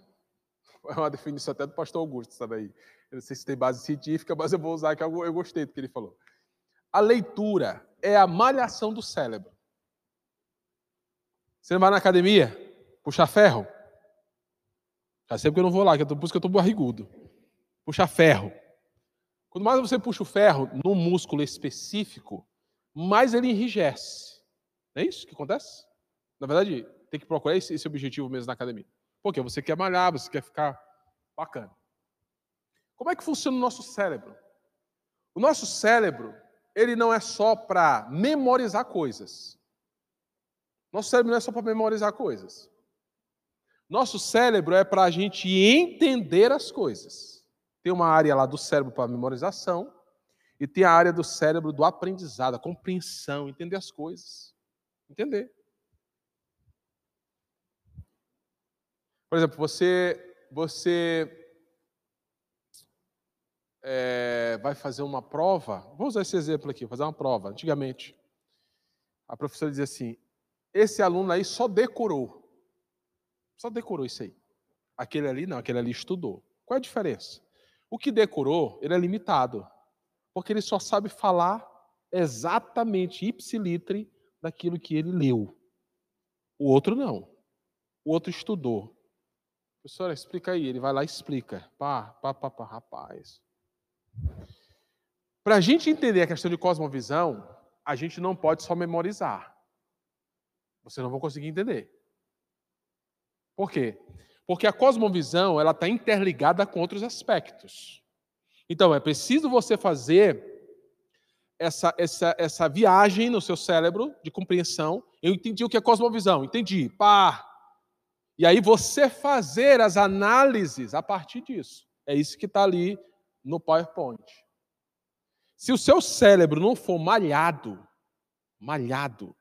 é uma definição até do pastor Augusto, sabe aí. Eu não sei se tem base científica, mas eu vou usar que eu gostei do que ele falou. A leitura é a malhação do cérebro. Você vai na academia, puxar ferro. Já sei porque eu não vou lá, que eu por isso que eu estou barrigudo. Puxar ferro. Quanto mais você puxa o ferro num músculo específico, mais ele enrijece. Não é isso que acontece? Na verdade, tem que procurar esse, esse objetivo mesmo na academia. Porque você quer malhar, você quer ficar bacana. Como é que funciona o nosso cérebro? O nosso cérebro, ele não é só para memorizar coisas. Nosso cérebro não é só para memorizar coisas. Nosso cérebro é para a gente entender as coisas. Tem uma área lá do cérebro para memorização e tem a área do cérebro do aprendizado, a compreensão, entender as coisas. Entender. Por exemplo, você, você é, vai fazer uma prova. Vou usar esse exemplo aqui, fazer uma prova. Antigamente, a professora dizia assim: esse aluno aí só decorou. Só decorou isso aí. Aquele ali não, aquele ali estudou. Qual é a diferença? O que decorou, ele é limitado. Porque ele só sabe falar exatamente ipsilitre daquilo que ele leu. O outro não. O outro estudou. Professora, explica aí. Ele vai lá e explica. Pá, pá, pá, pá, rapaz. Para a gente entender a questão de cosmovisão, a gente não pode só memorizar. Você não vai conseguir entender. Por quê? Porque a cosmovisão ela está interligada com outros aspectos. Então, é preciso você fazer essa, essa, essa viagem no seu cérebro de compreensão. Eu entendi o que é cosmovisão, entendi. Pá! E aí você fazer as análises a partir disso. É isso que está ali no PowerPoint. Se o seu cérebro não for malhado, malhado,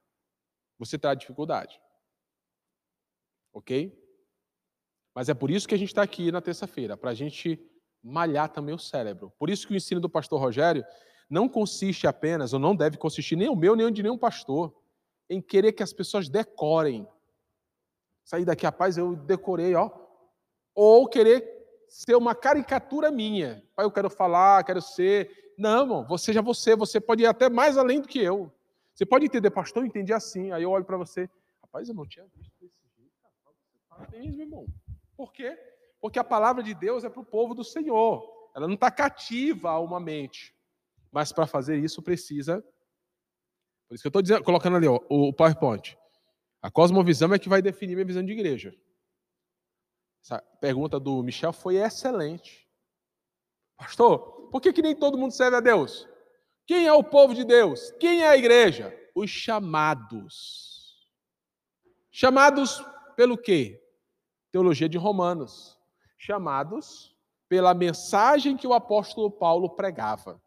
você terá dificuldade. Ok? Mas é por isso que a gente está aqui na terça-feira, para a gente malhar também o cérebro. Por isso que o ensino do pastor Rogério não consiste apenas, ou não deve consistir nem o meu, nem o de nenhum pastor, em querer que as pessoas decorem. Sair daqui, rapaz, eu decorei, ó. Ou querer ser uma caricatura minha. Pai, eu quero falar, quero ser. Não, irmão, você já você, você pode ir até mais além do que eu. Você pode entender, pastor, eu entendi assim. Aí eu olho para você, rapaz, eu não tinha visto desse jeito. Parabéns, meu irmão. Por quê? Porque a palavra de Deus é para o povo do Senhor. Ela não está cativa a uma mente. Mas para fazer isso precisa. Por isso que eu estou colocando ali ó, o PowerPoint. A cosmovisão é que vai definir minha visão de igreja. Essa pergunta do Michel foi excelente. Pastor, por que, que nem todo mundo serve a Deus? Quem é o povo de Deus? Quem é a igreja? Os chamados. Chamados pelo quê? Teologia de Romanos. Chamados pela mensagem que o apóstolo Paulo pregava.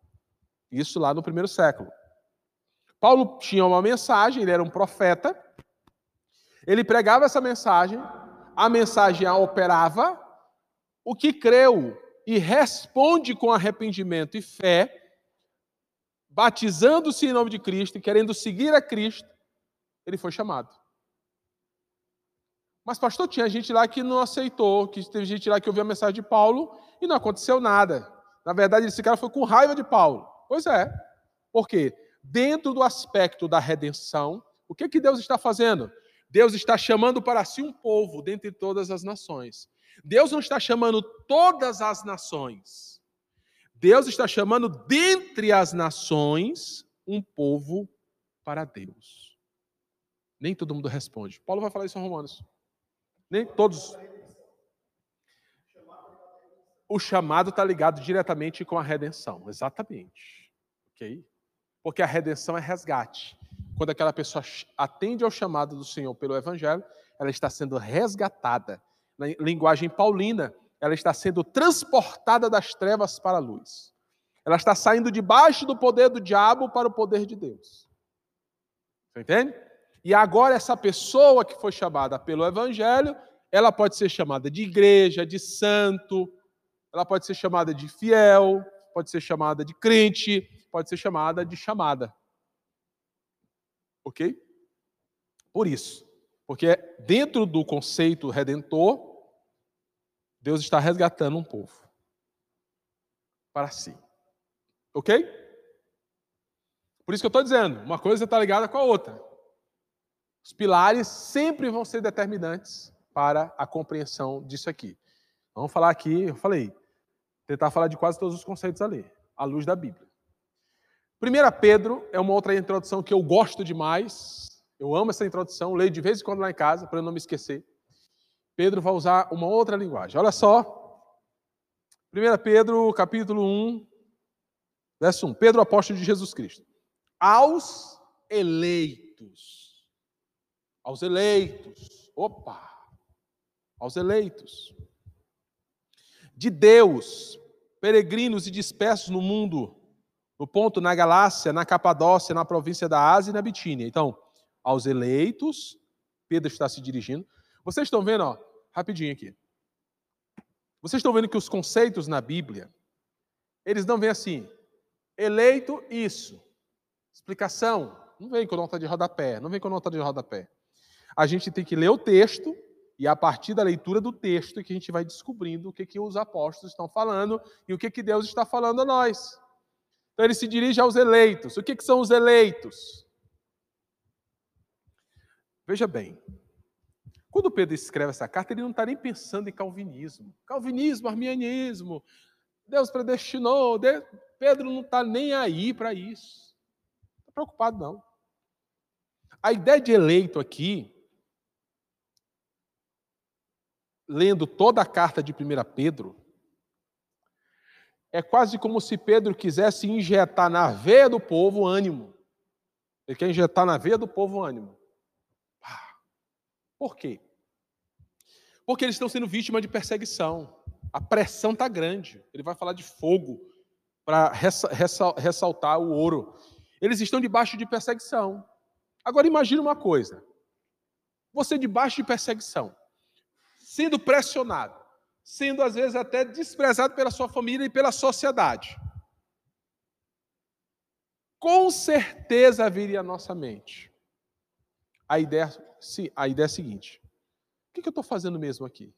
Isso lá no primeiro século. Paulo tinha uma mensagem, ele era um profeta. Ele pregava essa mensagem a mensagem a operava, o que creu e responde com arrependimento e fé, batizando-se em nome de Cristo e querendo seguir a Cristo, ele foi chamado. Mas, pastor, tinha gente lá que não aceitou, que teve gente lá que ouviu a mensagem de Paulo e não aconteceu nada. Na verdade, esse cara foi com raiva de Paulo. Pois é. Por quê? Dentro do aspecto da redenção, o que, que Deus está fazendo? Deus está chamando para si um povo dentre todas as nações. Deus não está chamando todas as nações. Deus está chamando dentre as nações um povo para Deus. Nem todo mundo responde. Paulo vai falar isso em Romanos. Nem todos. O chamado está ligado diretamente com a redenção. Exatamente. Ok? Porque a redenção é resgate quando aquela pessoa atende ao chamado do Senhor pelo Evangelho, ela está sendo resgatada. Na linguagem paulina, ela está sendo transportada das trevas para a luz. Ela está saindo debaixo do poder do diabo para o poder de Deus. Você entende? E agora, essa pessoa que foi chamada pelo Evangelho, ela pode ser chamada de igreja, de santo, ela pode ser chamada de fiel, pode ser chamada de crente, pode ser chamada de chamada. Ok? Por isso. Porque dentro do conceito redentor, Deus está resgatando um povo para si. Ok? Por isso que eu estou dizendo, uma coisa está ligada com a outra. Os pilares sempre vão ser determinantes para a compreensão disso aqui. Vamos falar aqui, eu falei, tentar falar de quase todos os conceitos ali, à luz da Bíblia. 1 Pedro é uma outra introdução que eu gosto demais. Eu amo essa introdução, leio de vez em quando lá em casa, para eu não me esquecer. Pedro vai usar uma outra linguagem. Olha só. 1 Pedro, capítulo 1, verso 1. Pedro, apóstolo de Jesus Cristo. Aos eleitos. Aos eleitos. Opa! Aos eleitos. De Deus, peregrinos e dispersos no mundo no ponto na Galácia, na Capadócia, na província da Ásia e na Bitínia. Então, aos eleitos, Pedro está se dirigindo. Vocês estão vendo, ó, rapidinho aqui. Vocês estão vendo que os conceitos na Bíblia, eles não vêm assim, eleito isso. Explicação, não vem com nota de rodapé, não vem com nota de rodapé. A gente tem que ler o texto e a partir da leitura do texto é que a gente vai descobrindo o que, que os apóstolos estão falando e o que, que Deus está falando a nós. Então ele se dirige aos eleitos. O que, que são os eleitos? Veja bem, quando Pedro escreve essa carta, ele não está nem pensando em calvinismo. Calvinismo, arminianismo, Deus predestinou. Pedro não está nem aí para isso. Não está preocupado, não. A ideia de eleito aqui lendo toda a carta de 1 Pedro, é quase como se Pedro quisesse injetar na veia do povo ânimo. Ele quer injetar na veia do povo ânimo. Por quê? Porque eles estão sendo vítimas de perseguição. A pressão está grande. Ele vai falar de fogo para ressaltar o ouro. Eles estão debaixo de perseguição. Agora imagine uma coisa. Você debaixo de perseguição sendo pressionado, sendo às vezes até desprezado pela sua família e pela sociedade. Com certeza viria à nossa mente a ideia, sim, a ideia é a seguinte: o que eu estou fazendo mesmo aqui?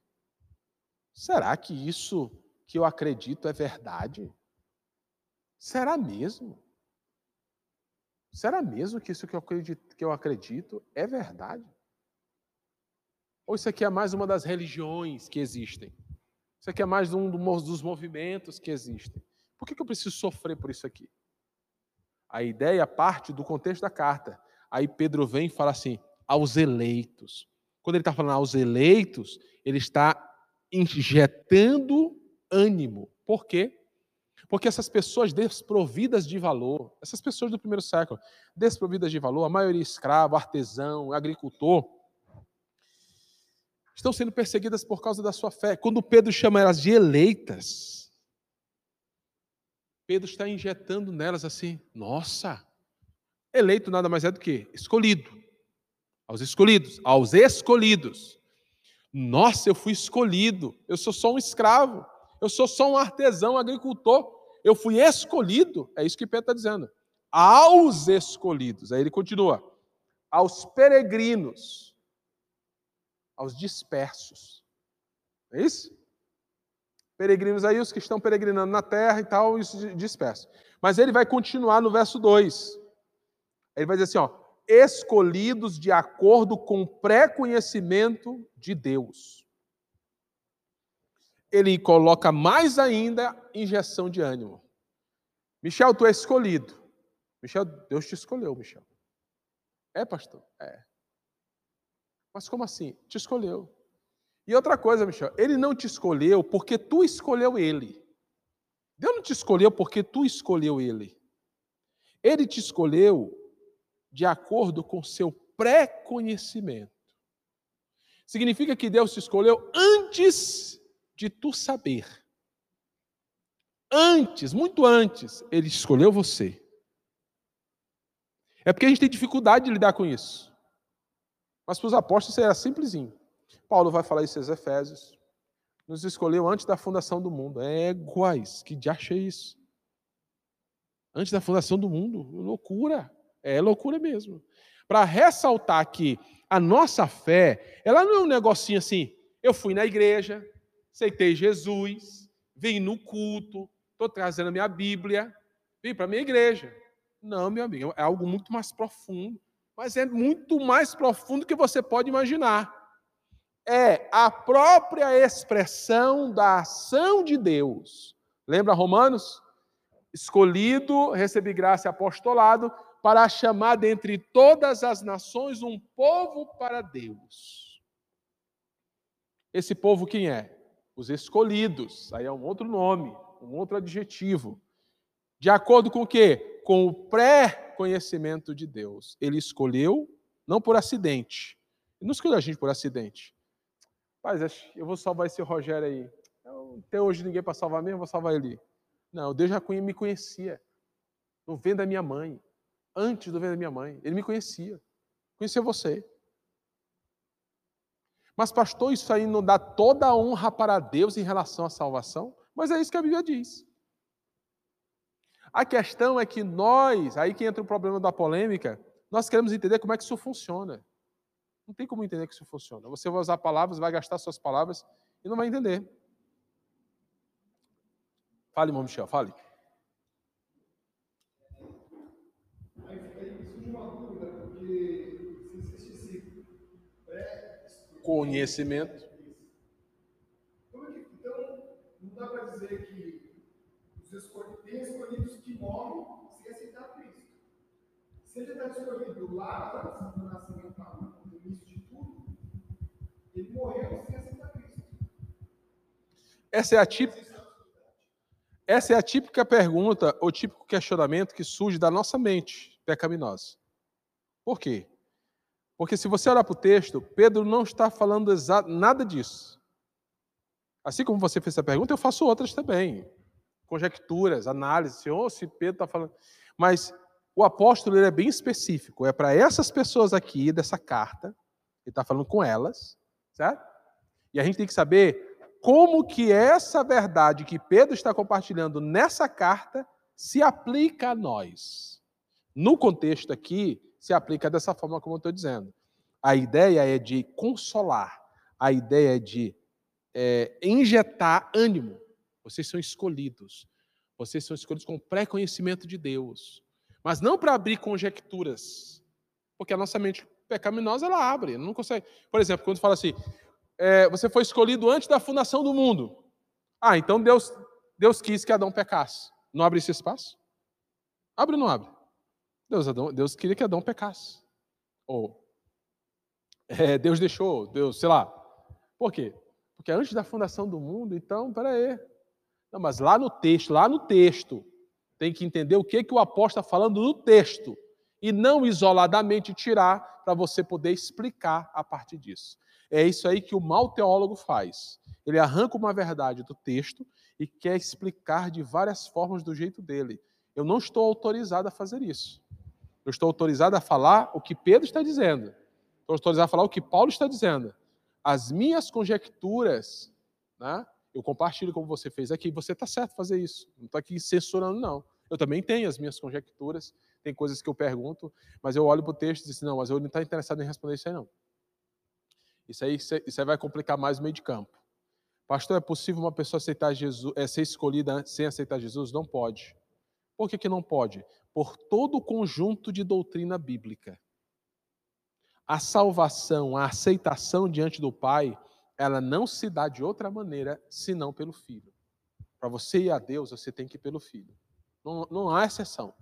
Será que isso que eu acredito é verdade? Será mesmo? Será mesmo que isso que eu acredito, que eu acredito é verdade? Ou isso aqui é mais uma das religiões que existem? Isso aqui é mais um dos movimentos que existem? Por que eu preciso sofrer por isso aqui? A ideia parte do contexto da carta. Aí Pedro vem e fala assim: aos eleitos. Quando ele está falando aos eleitos, ele está injetando ânimo. Por quê? Porque essas pessoas desprovidas de valor, essas pessoas do primeiro século, desprovidas de valor, a maioria escravo, artesão, agricultor, estão sendo perseguidas por causa da sua fé. Quando Pedro chama elas de eleitas, Pedro está injetando nelas assim: nossa, eleito nada mais é do que escolhido. Aos escolhidos, aos escolhidos. Nossa, eu fui escolhido. Eu sou só um escravo. Eu sou só um artesão, agricultor. Eu fui escolhido. É isso que Pedro está dizendo. Aos escolhidos. Aí ele continua. Aos peregrinos aos dispersos. É isso? Peregrinos aí, os que estão peregrinando na terra e tal, isso disperso. Mas ele vai continuar no verso 2. Ele vai dizer assim, ó, escolhidos de acordo com o pré-conhecimento de Deus. Ele coloca mais ainda injeção de ânimo. Michel, tu é escolhido. Michel, Deus te escolheu, Michel. É, pastor? É. Mas como assim? Te escolheu. E outra coisa, Michel, ele não te escolheu porque tu escolheu ele. Deus não te escolheu porque tu escolheu ele. Ele te escolheu de acordo com seu pré-conhecimento. Significa que Deus te escolheu antes de tu saber. Antes, muito antes, ele escolheu você. É porque a gente tem dificuldade de lidar com isso. Mas para os apóstolos era simplesinho. Paulo vai falar isso aos Efésios. Nos escolheu antes da fundação do mundo. É iguais, que de é isso? Antes da fundação do mundo. Loucura. É loucura mesmo. Para ressaltar que a nossa fé, ela não é um negocinho assim. Eu fui na igreja, aceitei Jesus, vim no culto, estou trazendo a minha Bíblia, vim para a minha igreja. Não, meu amigo, é algo muito mais profundo mas é muito mais profundo que você pode imaginar. É a própria expressão da ação de Deus. Lembra Romanos? Escolhido, recebi graça e apostolado para chamar dentre todas as nações um povo para Deus. Esse povo quem é? Os escolhidos. Aí é um outro nome, um outro adjetivo. De acordo com o quê? Com o pré conhecimento de Deus. Ele escolheu, não por acidente. Ele não escolheu a gente por acidente. Mas eu vou salvar esse Rogério aí. Eu, até hoje ninguém para salvar mesmo, vou salvar ele. Não, Deus já me conhecia. No vento da minha mãe. Antes do vento da minha mãe. Ele me conhecia. Conhecia você. Mas, pastor, isso aí não dá toda a honra para Deus em relação à salvação? Mas é isso que a Bíblia diz. A questão é que nós, aí que entra o problema da polêmica, nós queremos entender como é que isso funciona. Não tem como entender que isso funciona. Você vai usar palavras, vai gastar suas palavras e não vai entender. Fale, irmão Michel, fale. Conhecimento. Então, não dá para dizer que os escolhidos, tem morrem sem aceitar Cristo. Se ele está lá antes do nascimento, início de tudo, ele morreu sem aceitar Cristo. Essa é a típica. Essa é a típica pergunta ou típico questionamento que surge da nossa mente pecaminosa. Por quê? Porque se você olhar para o texto, Pedro não está falando nada disso. Assim como você fez essa pergunta, eu faço outras também. Conjecturas, análises, se, oh, se Pedro está falando. Mas o apóstolo ele é bem específico. É para essas pessoas aqui, dessa carta, ele está falando com elas, certo? E a gente tem que saber como que essa verdade que Pedro está compartilhando nessa carta se aplica a nós. No contexto aqui, se aplica dessa forma como eu estou dizendo. A ideia é de consolar, a ideia é de é, injetar ânimo. Vocês são escolhidos. Vocês são escolhidos com pré-conhecimento de Deus. Mas não para abrir conjecturas. Porque a nossa mente pecaminosa, ela abre. Não consegue. Por exemplo, quando fala assim, é, você foi escolhido antes da fundação do mundo. Ah, então Deus, Deus quis que Adão pecasse. Não abre esse espaço? Abre ou não abre? Deus, Adão, Deus queria que Adão pecasse. Ou é, Deus deixou, Deus, sei lá. Por quê? Porque antes da fundação do mundo, então, peraí. Não, mas lá no texto, lá no texto, tem que entender o que, que o apóstolo está falando no texto. E não isoladamente tirar para você poder explicar a partir disso. É isso aí que o mau teólogo faz. Ele arranca uma verdade do texto e quer explicar de várias formas do jeito dele. Eu não estou autorizado a fazer isso. Eu estou autorizado a falar o que Pedro está dizendo. Estou autorizado a falar o que Paulo está dizendo. As minhas conjecturas, né, eu compartilho como você fez aqui. Você está certo fazer isso. Não estou aqui censurando, não. Eu também tenho as minhas conjecturas, tem coisas que eu pergunto, mas eu olho para o texto e digo assim, não, mas eu não estou interessado em responder isso aí, não. Isso aí, isso aí vai complicar mais o meio de campo. Pastor, é possível uma pessoa aceitar Jesus, é, ser escolhida sem aceitar Jesus? Não pode. Por que, que não pode? por todo o conjunto de doutrina bíblica. A salvação, a aceitação diante do Pai, ela não se dá de outra maneira senão pelo Filho. Para você ir a Deus, você tem que ir pelo Filho. Não, não há exceção.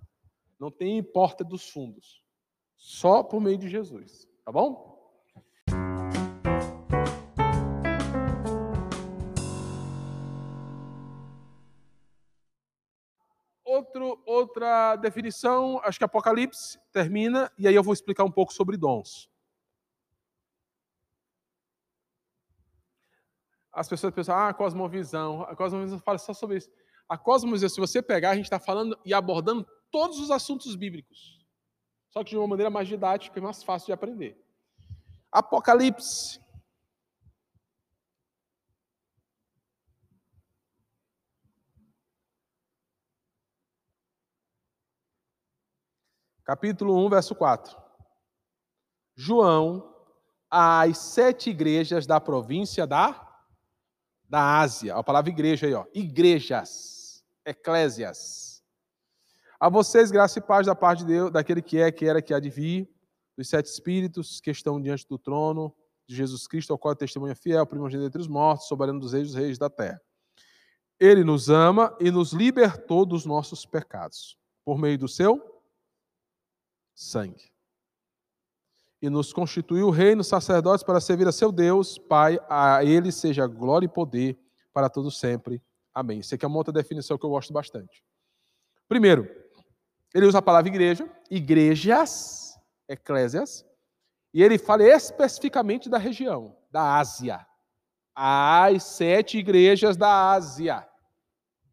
Não tem porta dos fundos. Só por meio de Jesus. Tá bom? outro, outra definição, acho que Apocalipse termina, e aí eu vou explicar um pouco sobre dons. As pessoas pensam, ah, cosmovisão. A cosmovisão fala só sobre isso. A cosmovisão, se você pegar, a gente está falando e abordando todos os assuntos bíblicos. Só que de uma maneira mais didática e mais fácil de aprender. Apocalipse capítulo 1, verso 4. João, às sete igrejas da província da, da Ásia. A palavra igreja aí, ó. Igrejas, eclésias. A vocês, graça e paz da parte de Deus, daquele que é, que era, que há de vir, dos sete espíritos que estão diante do trono de Jesus Cristo, ao qual é testemunha fiel, primogênito entre os mortos, soberano dos reis dos reis da terra. Ele nos ama e nos libertou dos nossos pecados, por meio do seu sangue. E nos constituiu reino, sacerdotes para servir a seu Deus, Pai, a ele seja glória e poder para todos sempre. Amém. Isso aqui é uma outra definição que eu gosto bastante. Primeiro, ele usa a palavra igreja, igrejas, eclésias, e ele fala especificamente da região, da Ásia. As sete igrejas da Ásia.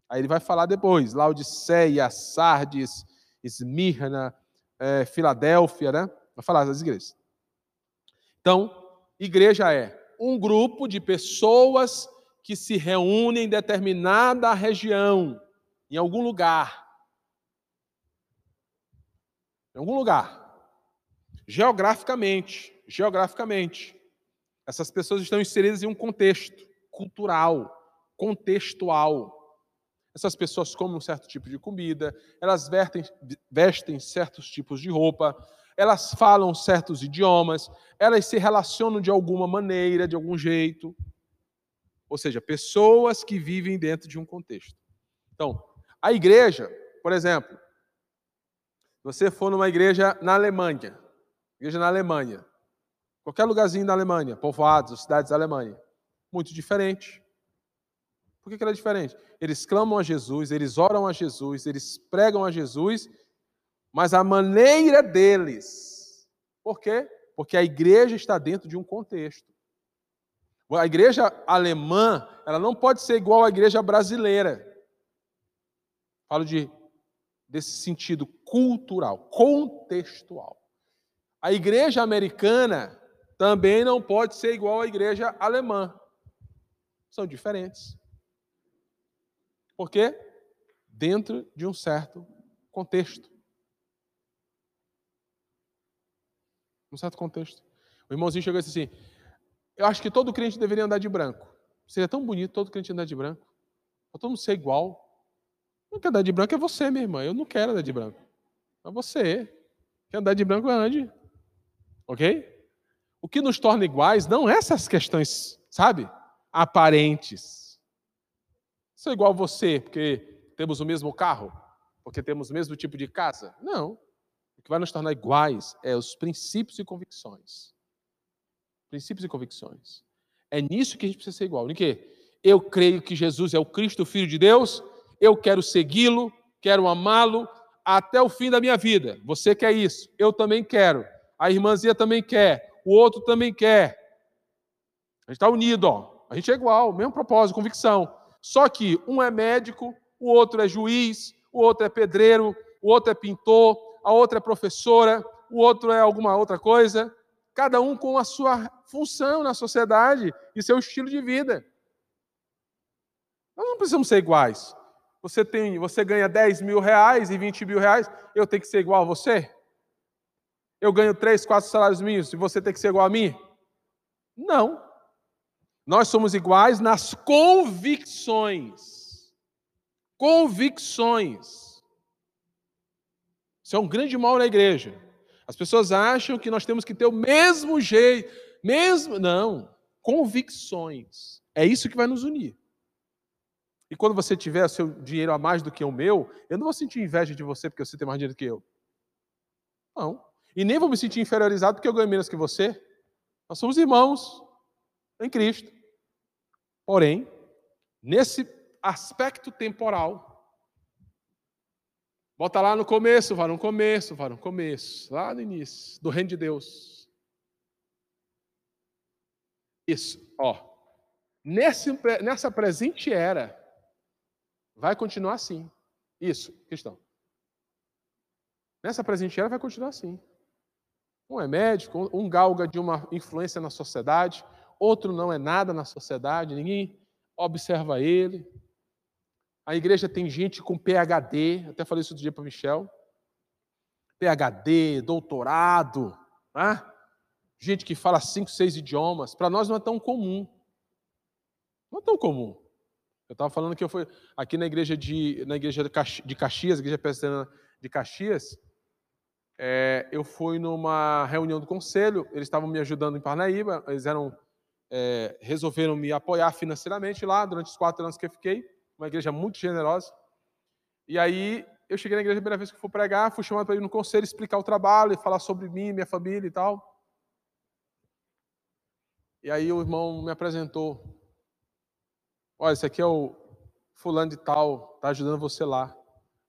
Aí ele vai falar depois, Laodiceia, Sardes, Esmirna, é, Filadélfia, né? Vai falar das igrejas. Então, igreja é um grupo de pessoas que se reúnem em determinada região, em algum lugar. Em algum lugar. Geograficamente, geograficamente. Essas pessoas estão inseridas em um contexto cultural, contextual. Essas pessoas comem um certo tipo de comida, elas vestem, vestem certos tipos de roupa, elas falam certos idiomas, elas se relacionam de alguma maneira, de algum jeito. Ou seja, pessoas que vivem dentro de um contexto. Então, a igreja, por exemplo, você for numa igreja na Alemanha, igreja na Alemanha, qualquer lugarzinho da Alemanha, povoados, cidades da Alemanha, muito diferente. Por que, que ela é diferente? Eles clamam a Jesus, eles oram a Jesus, eles pregam a Jesus, mas a maneira deles. Por quê? Porque a igreja está dentro de um contexto. A igreja alemã, ela não pode ser igual à igreja brasileira. Falo de desse sentido cultural, contextual. A igreja americana também não pode ser igual à igreja alemã. São diferentes. Por quê? Dentro de um certo contexto. Um certo contexto. O irmãozinho chegou e disse assim: Eu acho que todo crente deveria andar de branco. Seria tão bonito todo crente andar de branco. Para todo mundo ser igual. Não quer andar de branco é você, minha irmã. Eu não quero andar de branco. É você. Quer andar de branco, ande. Ok? O que nos torna iguais não é essas questões, sabe? Aparentes Sou igual a você porque temos o mesmo carro? Porque temos o mesmo tipo de casa? Não. Que vai nos tornar iguais é os princípios e convicções. Princípios e convicções. É nisso que a gente precisa ser igual. Em quê? Eu creio que Jesus é o Cristo, o Filho de Deus. Eu quero segui-lo, quero amá-lo até o fim da minha vida. Você quer isso? Eu também quero. A irmãzinha também quer. O outro também quer. A gente está unido, ó. A gente é igual, mesmo propósito, convicção. Só que um é médico, o outro é juiz, o outro é pedreiro, o outro é pintor, a outra é professora, o outro é alguma outra coisa. Cada um com a sua função na sociedade e seu estilo de vida. Nós não precisamos ser iguais. Você tem, você ganha 10 mil reais e 20 mil reais, eu tenho que ser igual a você? Eu ganho 3, 4 salários mínimos e você tem que ser igual a mim? Não. Nós somos iguais nas convicções. Convicções. Isso é um grande mal na igreja. As pessoas acham que nós temos que ter o mesmo jeito, mesmo. Não. Convicções. É isso que vai nos unir. E quando você tiver seu dinheiro a mais do que o meu, eu não vou sentir inveja de você porque você tem mais dinheiro que eu. Não. E nem vou me sentir inferiorizado porque eu ganho menos que você. Nós somos irmãos em Cristo. Porém, nesse aspecto temporal, bota lá no começo, vai no começo, vai no começo, lá no início, do reino de Deus. Isso, ó. Nesse, nessa presente era, vai continuar assim. Isso, questão. Nessa presente era vai continuar assim. Um é médico, um galga de uma influência na sociedade, outro não é nada na sociedade, ninguém observa ele. A igreja tem gente com PhD, até falei isso outro dia para Michel. PhD, doutorado, né? gente que fala cinco, seis idiomas. Para nós não é tão comum. Não é tão comum. Eu estava falando que eu fui aqui na igreja de, na igreja de Caxias, igreja presbiteriana de Caxias, é, eu fui numa reunião do conselho, eles estavam me ajudando em Parnaíba, eles eram é, resolveram me apoiar financeiramente lá durante os quatro anos que eu fiquei, uma igreja muito generosa. E aí eu cheguei na igreja a primeira vez que fui pregar, fui chamado para ir no conselho explicar o trabalho, falar sobre mim, minha família e tal. E aí o irmão me apresentou. Olha, esse aqui é o fulano de tal, tá ajudando você lá.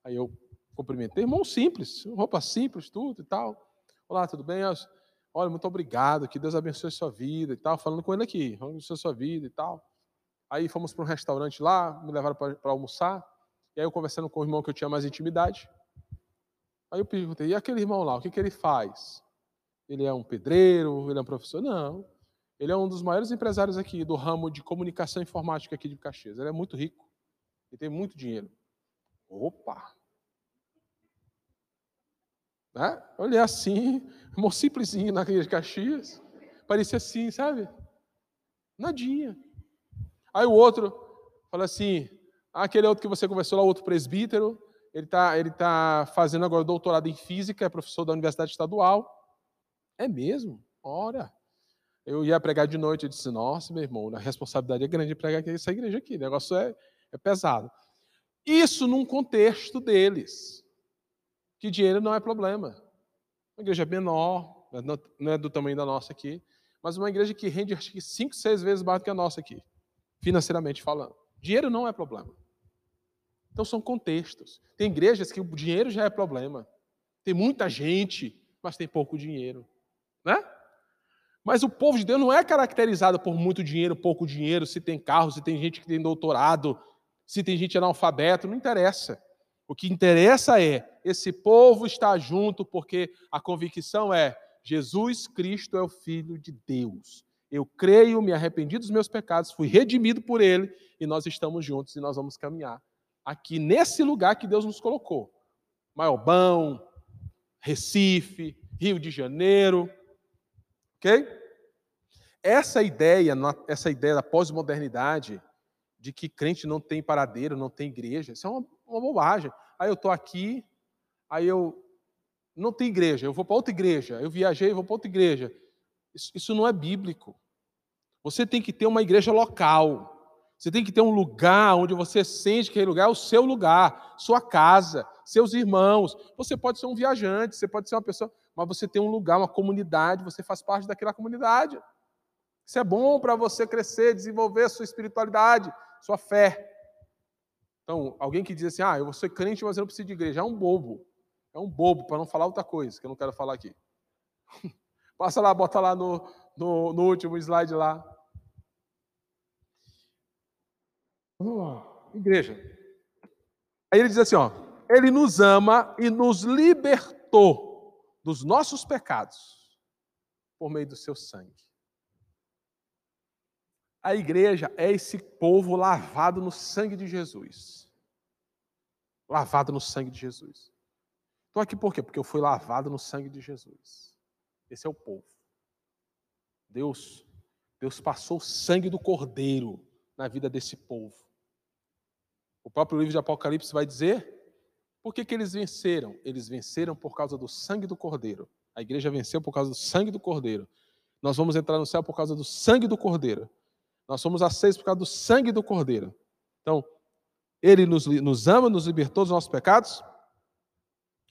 Aí eu cumprimentei, irmão simples, roupa simples, tudo e tal. Olá, tudo bem? Olha, muito obrigado, que Deus abençoe a sua vida e tal. Falando com ele aqui, abençoe a sua vida e tal. Aí fomos para um restaurante lá, me levaram para almoçar. E aí eu conversando com o irmão que eu tinha mais intimidade. Aí eu perguntei, e aquele irmão lá, o que, que ele faz? Ele é um pedreiro? Ele é um professor? Não. Ele é um dos maiores empresários aqui do ramo de comunicação informática aqui de Caxias. Ele é muito rico. Ele tem muito dinheiro. Opa! Né? Olhei assim, irmão simplesinho na de Caxias. Parecia assim, sabe? Nadinha. Aí o outro fala assim: ah, aquele outro que você conversou lá, o outro presbítero, ele está ele tá fazendo agora doutorado em física, é professor da Universidade Estadual. É mesmo? Ora. Eu ia pregar de noite, eu disse, nossa, meu irmão, a responsabilidade é grande de pregar essa igreja aqui, o negócio é, é pesado. Isso num contexto deles, que dinheiro não é problema. Uma igreja menor, não é do tamanho da nossa aqui, mas uma igreja que rende acho que cinco, seis vezes mais do que a nossa aqui, financeiramente falando. Dinheiro não é problema. Então são contextos. Tem igrejas que o dinheiro já é problema. Tem muita gente, mas tem pouco dinheiro. Né? Mas o povo de Deus não é caracterizado por muito dinheiro, pouco dinheiro, se tem carro, se tem gente que tem doutorado, se tem gente analfabeto, não interessa. O que interessa é esse povo está junto porque a convicção é Jesus Cristo é o Filho de Deus. Eu creio, me arrependi dos meus pecados, fui redimido por Ele e nós estamos juntos e nós vamos caminhar aqui nesse lugar que Deus nos colocou. Maiobão, Recife, Rio de Janeiro, Ok? Essa ideia, essa ideia da pós-modernidade, de que crente não tem paradeiro, não tem igreja, isso é uma, uma bobagem. Aí eu estou aqui, aí eu não tenho igreja, eu vou para outra igreja, eu viajei, vou para outra igreja. Isso, isso não é bíblico. Você tem que ter uma igreja local. Você tem que ter um lugar onde você sente que aquele lugar é o seu lugar, sua casa, seus irmãos. Você pode ser um viajante, você pode ser uma pessoa mas você tem um lugar, uma comunidade, você faz parte daquela comunidade. Isso é bom para você crescer, desenvolver sua espiritualidade, sua fé. Então, alguém que diz assim, ah, eu vou ser crente, mas eu não preciso de igreja, é um bobo. É um bobo, para não falar outra coisa, que eu não quero falar aqui. <laughs> Passa lá, bota lá no, no, no último slide lá. Oh, igreja. Aí ele diz assim, ó, ele nos ama e nos libertou dos nossos pecados por meio do seu sangue. A igreja é esse povo lavado no sangue de Jesus. Lavado no sangue de Jesus. Estou aqui por quê? Porque eu fui lavado no sangue de Jesus. Esse é o povo. Deus, Deus passou o sangue do cordeiro na vida desse povo. O próprio livro de Apocalipse vai dizer por que, que eles venceram? Eles venceram por causa do sangue do Cordeiro. A igreja venceu por causa do sangue do Cordeiro. Nós vamos entrar no céu por causa do sangue do Cordeiro. Nós somos aceitos por causa do sangue do Cordeiro. Então, ele nos, nos ama, nos libertou dos nossos pecados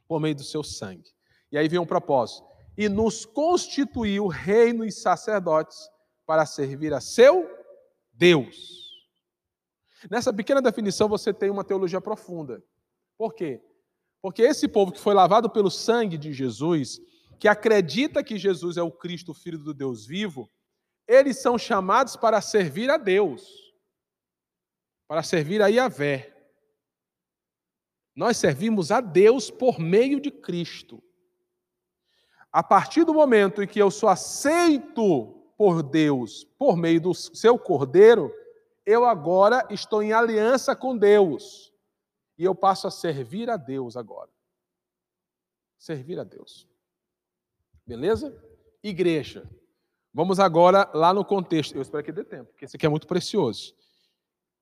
por meio do seu sangue. E aí vem um propósito. E nos constituiu reino e sacerdotes para servir a seu Deus. Nessa pequena definição você tem uma teologia profunda. Por quê? Porque esse povo que foi lavado pelo sangue de Jesus, que acredita que Jesus é o Cristo, filho do Deus vivo, eles são chamados para servir a Deus, para servir a Yahvé. Nós servimos a Deus por meio de Cristo. A partir do momento em que eu sou aceito por Deus por meio do seu cordeiro, eu agora estou em aliança com Deus. E eu passo a servir a Deus agora. Servir a Deus. Beleza? Igreja. Vamos agora lá no contexto. Eu espero que dê tempo, porque esse aqui é muito precioso.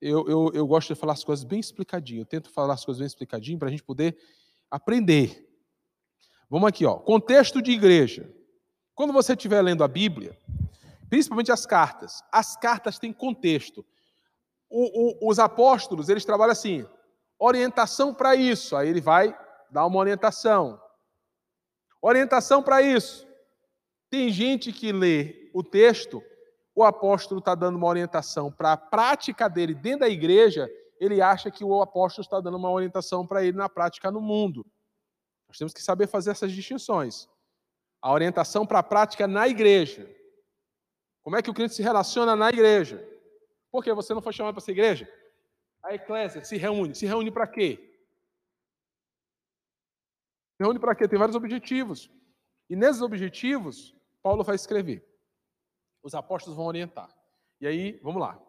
Eu, eu, eu gosto de falar as coisas bem explicadinho. Eu tento falar as coisas bem explicadinho para a gente poder aprender. Vamos aqui, ó. Contexto de igreja. Quando você estiver lendo a Bíblia, principalmente as cartas, as cartas têm contexto. O, o, os apóstolos, eles trabalham assim: orientação para isso. Aí ele vai dar uma orientação. Orientação para isso. Tem gente que lê o texto, o apóstolo está dando uma orientação para a prática dele dentro da igreja, ele acha que o apóstolo está dando uma orientação para ele na prática no mundo. Nós temos que saber fazer essas distinções. A orientação para a prática na igreja. Como é que o crente se relaciona na igreja? Por que você não foi chamado para essa igreja? a eclésia se reúne. Se reúne para quê? Se reúne para quê? Tem vários objetivos. E nesses objetivos, Paulo vai escrever. Os apóstolos vão orientar. E aí, vamos lá.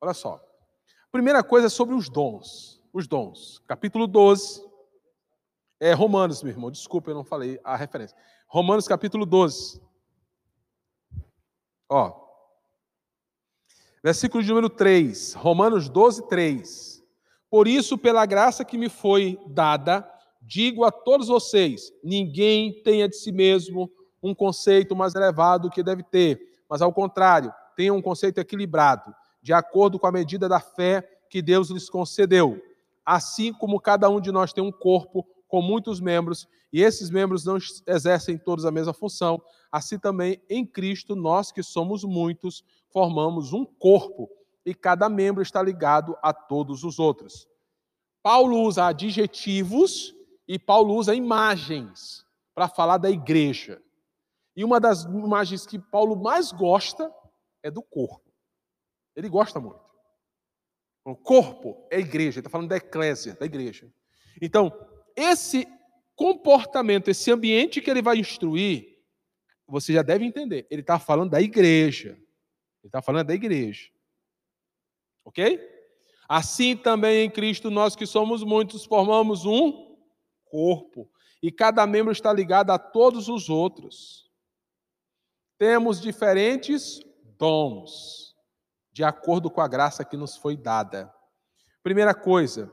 Olha só. Primeira coisa é sobre os dons. Os dons. Capítulo 12. É Romanos, meu irmão. Desculpa, eu não falei a referência. Romanos, capítulo 12. Ó. Versículo de número 3. Romanos 12, 3. Por isso, pela graça que me foi dada, digo a todos vocês: ninguém tenha de si mesmo um conceito mais elevado que deve ter, mas ao contrário, tenha um conceito equilibrado, de acordo com a medida da fé que Deus lhes concedeu. Assim como cada um de nós tem um corpo com muitos membros, e esses membros não exercem todos a mesma função, assim também em Cristo, nós que somos muitos, formamos um corpo, e cada membro está ligado a todos os outros. Paulo usa adjetivos e Paulo usa imagens para falar da igreja. E uma das imagens que Paulo mais gosta é do corpo. Ele gosta muito. O corpo é a igreja, ele está falando da eclésia, da igreja. Então, esse comportamento, esse ambiente que ele vai instruir, você já deve entender. Ele está falando da igreja. Ele está falando da igreja. Ok? Assim também em Cristo, nós que somos muitos, formamos um corpo. E cada membro está ligado a todos os outros. Temos diferentes dons, de acordo com a graça que nos foi dada. Primeira coisa,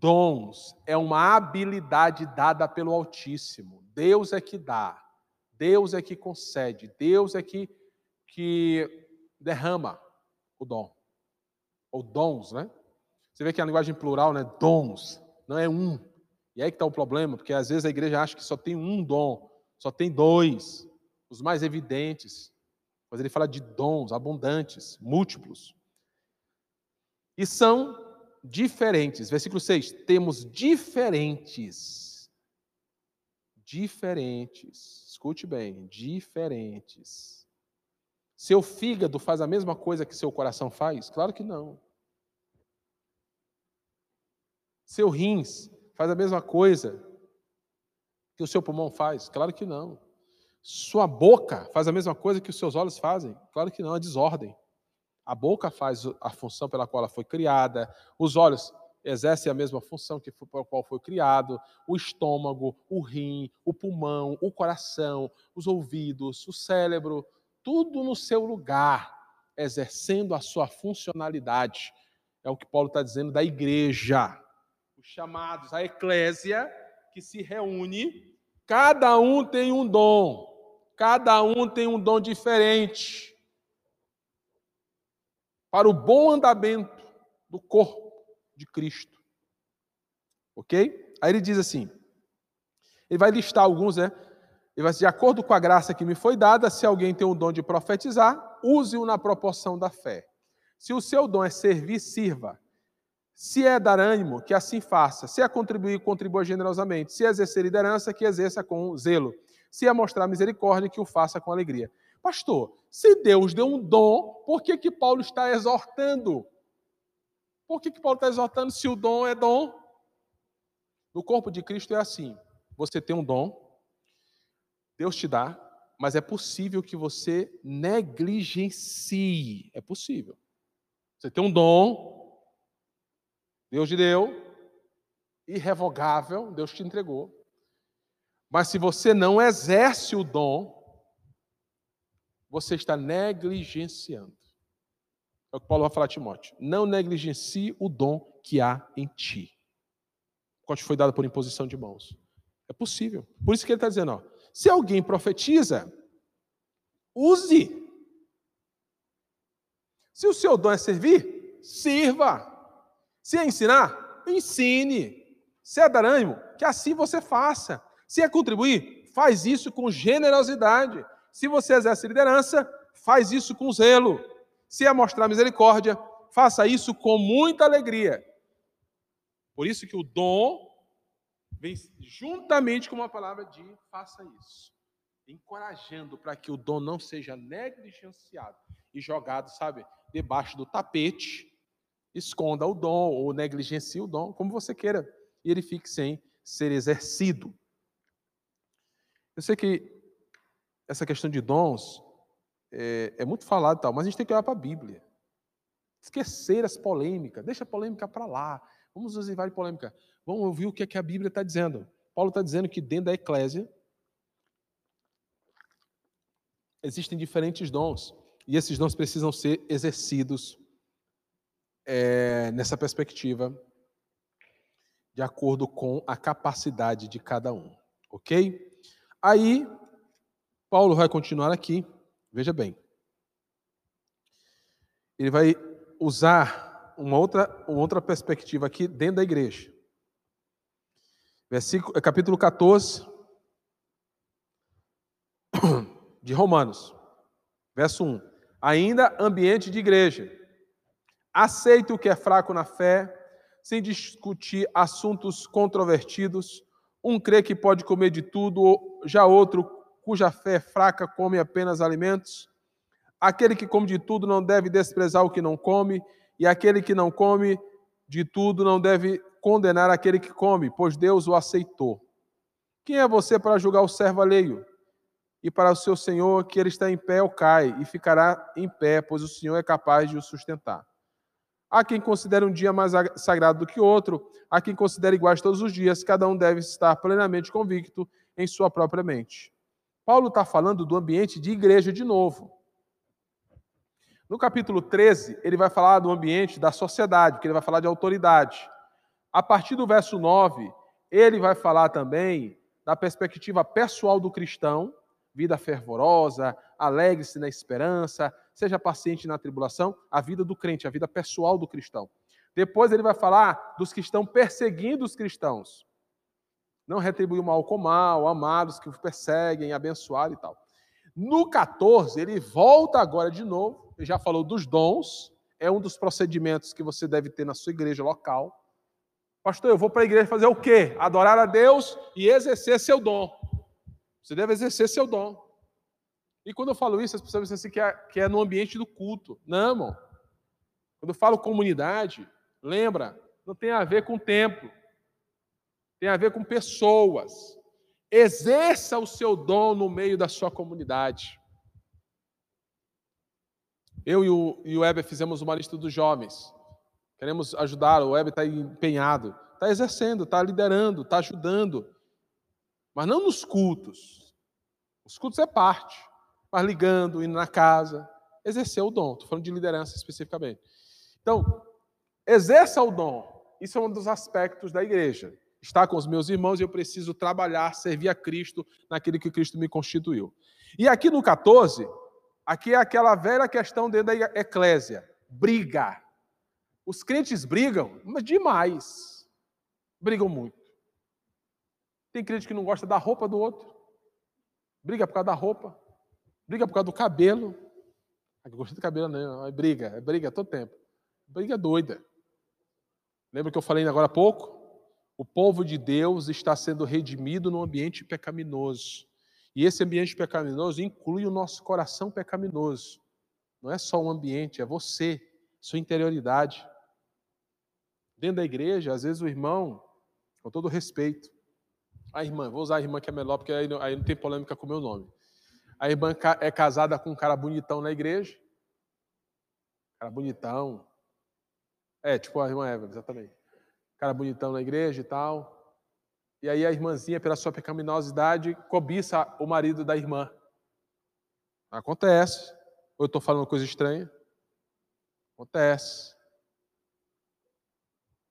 dons é uma habilidade dada pelo Altíssimo. Deus é que dá, Deus é que concede, Deus é que, que derrama o dom. Ou dons, né? Você vê que a linguagem plural, né? Dons, não é um. E aí que está o problema, porque às vezes a igreja acha que só tem um dom, só tem dois os mais evidentes, mas ele fala de dons abundantes, múltiplos. E são diferentes. Versículo 6: temos diferentes. Diferentes. Escute bem, diferentes. Seu fígado faz a mesma coisa que seu coração faz? Claro que não. Seu rins faz a mesma coisa que o seu pulmão faz? Claro que não. Sua boca faz a mesma coisa que os seus olhos fazem? Claro que não, é desordem. A boca faz a função pela qual ela foi criada, os olhos exercem a mesma função que pela qual foi criado, o estômago, o rim, o pulmão, o coração, os ouvidos, o cérebro, tudo no seu lugar, exercendo a sua funcionalidade. É o que Paulo está dizendo da igreja. Os chamados, a eclésia que se reúne, cada um tem um dom. Cada um tem um dom diferente para o bom andamento do corpo de Cristo. Ok? Aí ele diz assim: ele vai listar alguns, né? Ele vai dizer, de acordo com a graça que me foi dada, se alguém tem o dom de profetizar, use-o na proporção da fé. Se o seu dom é servir, sirva. Se é dar ânimo, que assim faça. Se é contribuir, contribua generosamente. Se é exercer liderança, que exerça com zelo se é mostrar misericórdia, que o faça com alegria. Pastor, se Deus deu um dom, por que, que Paulo está exortando? Por que, que Paulo está exortando se o dom é dom? No corpo de Cristo é assim: você tem um dom, Deus te dá, mas é possível que você negligencie. É possível. Você tem um dom, Deus te deu, irrevogável, Deus te entregou. Mas se você não exerce o dom, você está negligenciando. É o que Paulo vai falar a Timóteo. Não negligencie o dom que há em ti. Qual foi dado por imposição de mãos. É possível. Por isso que ele está dizendo: ó, se alguém profetiza, use. Se o seu dom é servir, sirva. Se é ensinar, ensine. Se é dar ânimo, que assim você faça. Se é contribuir, faz isso com generosidade. Se você exerce liderança, faz isso com zelo. Se é mostrar misericórdia, faça isso com muita alegria. Por isso que o dom vem juntamente com uma palavra de faça isso, encorajando para que o dom não seja negligenciado e jogado, sabe, debaixo do tapete. Esconda o dom ou negligencie o dom, como você queira, e ele fique sem ser exercido. Eu sei que essa questão de dons é, é muito falado e tal, mas a gente tem que olhar para a Bíblia. Esquecer as polêmicas, deixa a polêmica para lá. Vamos nos de polêmica. Vamos ouvir o que, é que a Bíblia está dizendo. Paulo está dizendo que dentro da eclésia existem diferentes dons. E esses dons precisam ser exercidos é, nessa perspectiva, de acordo com a capacidade de cada um. Ok? Aí, Paulo vai continuar aqui, veja bem. Ele vai usar uma outra, uma outra perspectiva aqui dentro da igreja. Versículo, é capítulo 14 <coughs> de Romanos, verso 1. Ainda ambiente de igreja. Aceite o que é fraco na fé, sem discutir assuntos controvertidos. Um crê que pode comer de tudo, já outro, cuja fé é fraca, come apenas alimentos. Aquele que come de tudo não deve desprezar o que não come, e aquele que não come de tudo não deve condenar aquele que come, pois Deus o aceitou. Quem é você para julgar o servo alheio? E para o seu senhor que ele está em pé ou cai, e ficará em pé, pois o Senhor é capaz de o sustentar. Há quem considere um dia mais sagrado do que outro, há quem considere iguais todos os dias, cada um deve estar plenamente convicto em sua própria mente. Paulo está falando do ambiente de igreja de novo. No capítulo 13, ele vai falar do ambiente da sociedade, porque ele vai falar de autoridade. A partir do verso 9, ele vai falar também da perspectiva pessoal do cristão, vida fervorosa, alegre-se na esperança, seja paciente na tribulação, a vida do crente, a vida pessoal do cristão. Depois ele vai falar dos que estão perseguindo os cristãos. Não retribuir o mal com o mal, amados que perseguem, abençoar e tal. No 14, ele volta agora de novo, ele já falou dos dons, é um dos procedimentos que você deve ter na sua igreja local. Pastor, eu vou para a igreja fazer o quê? Adorar a Deus e exercer seu dom. Você deve exercer seu dom. E quando eu falo isso, as pessoas pensam assim que é, que é no ambiente do culto. Não, irmão. Quando eu falo comunidade, lembra, não tem a ver com templo. Tem a ver com pessoas. Exerça o seu dom no meio da sua comunidade. Eu e o, e o Weber fizemos uma lista dos jovens. Queremos ajudar, o Weber está empenhado. Está exercendo, está liderando, está ajudando. Mas não nos cultos. Os cultos é parte mas ligando, indo na casa, exercer o dom. Estou falando de liderança especificamente. Então, exerça o dom. Isso é um dos aspectos da igreja. Estar com os meus irmãos e eu preciso trabalhar, servir a Cristo naquilo que Cristo me constituiu. E aqui no 14, aqui é aquela velha questão dentro da eclésia: briga. Os crentes brigam, mas demais. Brigam muito. Tem crente que não gosta da roupa do outro. Briga por causa da roupa. Briga por causa do cabelo. Eu gostei do cabelo, não. É briga, é briga todo tempo. Briga doida. Lembra que eu falei agora há pouco? O povo de Deus está sendo redimido num ambiente pecaminoso. E esse ambiente pecaminoso inclui o nosso coração pecaminoso. Não é só o ambiente, é você, sua interioridade. Dentro da igreja, às vezes o irmão, com todo respeito, a irmã, vou usar a irmã que é melhor, porque aí não, aí não tem polêmica com o meu nome. A irmã é casada com um cara bonitão na igreja. Cara bonitão. É, tipo a irmã Eva, exatamente. Cara bonitão na igreja e tal. E aí a irmãzinha, pela sua pecaminosidade, cobiça o marido da irmã. Acontece. Ou eu estou falando coisa estranha? Acontece.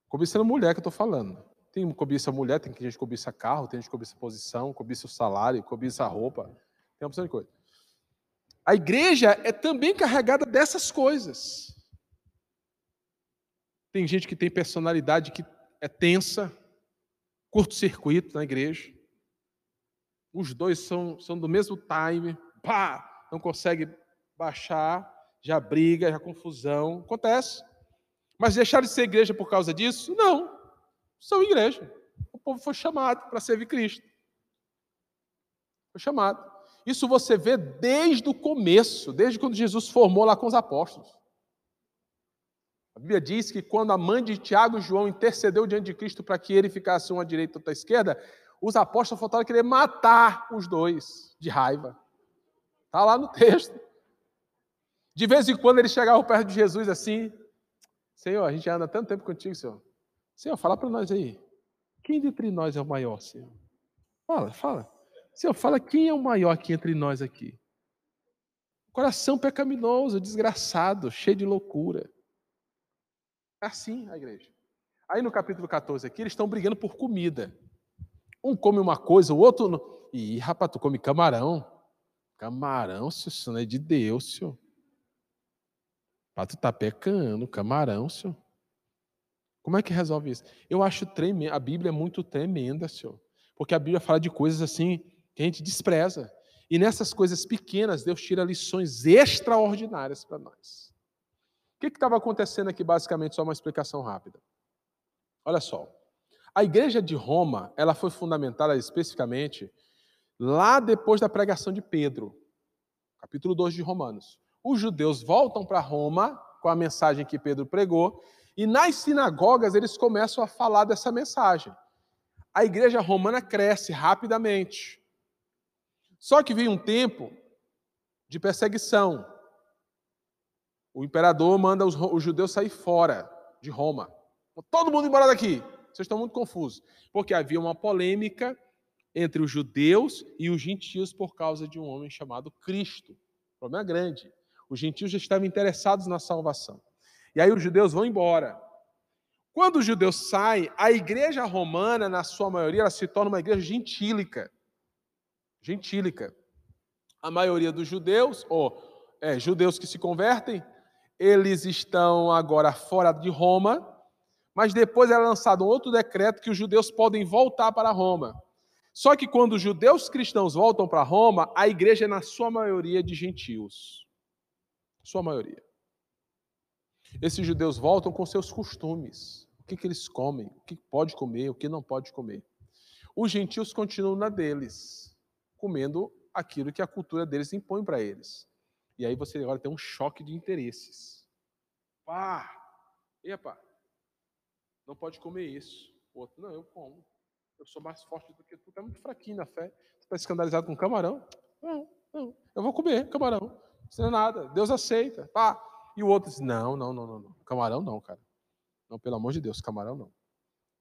Cobiçando mulher que eu estou falando. Tem cobiça mulher, tem gente que cobiça carro, tem gente que cobiça posição, cobiça o salário, cobiça a roupa. Tem uma opção de coisa. A igreja é também carregada dessas coisas. Tem gente que tem personalidade que é tensa, curto-circuito na igreja. Os dois são, são do mesmo time, pá, não consegue baixar, já briga, já confusão. Acontece. Mas deixar de ser igreja por causa disso? Não. São igreja. O povo foi chamado para servir Cristo. Foi chamado. Isso você vê desde o começo, desde quando Jesus formou lá com os apóstolos. A Bíblia diz que quando a mãe de Tiago e João intercedeu diante de Cristo para que ele ficasse uma à direita e outra à esquerda, os apóstolos faltaram querer matar os dois de raiva. Está lá no texto. De vez em quando eles chegavam perto de Jesus assim: Senhor, a gente anda tanto tempo contigo, Senhor. Senhor, fala para nós aí. Quem dentre nós é o maior, Senhor? Fala, fala. Senhor, fala quem é o maior aqui entre nós aqui. Coração pecaminoso, desgraçado, cheio de loucura. É assim a igreja. Aí no capítulo 14 aqui, eles estão brigando por comida. Um come uma coisa, o outro. Não... Ih, rapaz, tu come camarão. Camarão, senhor, isso não é de Deus, senhor. Pato tá pecando, camarão, senhor. Como é que resolve isso? Eu acho tremendo. A Bíblia é muito tremenda, senhor. Porque a Bíblia fala de coisas assim que a gente despreza. E nessas coisas pequenas, Deus tira lições extraordinárias para nós. O que estava acontecendo aqui, basicamente, só uma explicação rápida. Olha só. A igreja de Roma, ela foi fundamentada especificamente lá depois da pregação de Pedro, capítulo 2 de Romanos. Os judeus voltam para Roma com a mensagem que Pedro pregou, e nas sinagogas eles começam a falar dessa mensagem. A igreja romana cresce rapidamente. Só que vem um tempo de perseguição. O imperador manda os, os judeus sair fora de Roma. Todo mundo embora daqui. Vocês estão muito confusos. Porque havia uma polêmica entre os judeus e os gentios por causa de um homem chamado Cristo. problema grande. Os gentios já estavam interessados na salvação. E aí os judeus vão embora. Quando os judeus saem, a igreja romana, na sua maioria, ela se torna uma igreja gentílica. Gentílica. A maioria dos judeus, ou é, judeus que se convertem, eles estão agora fora de Roma, mas depois é lançado um outro decreto que os judeus podem voltar para Roma. Só que quando os judeus cristãos voltam para Roma, a igreja é na sua maioria de gentios. Sua maioria. Esses judeus voltam com seus costumes. O que, que eles comem, o que pode comer, o que não pode comer. Os gentios continuam na deles, comendo aquilo que a cultura deles impõe para eles. E aí você agora tem um choque de interesses. Pá! Epa! Não pode comer isso. O outro, não, eu como. Eu sou mais forte do que tu. Tu é muito fraquinho na fé. Você está escandalizado com camarão? Não, não. Eu vou comer camarão. Isso não é nada. Deus aceita. Pá! E o outro diz: não, não, não, não, não. Camarão não, cara. Não, pelo amor de Deus, camarão não.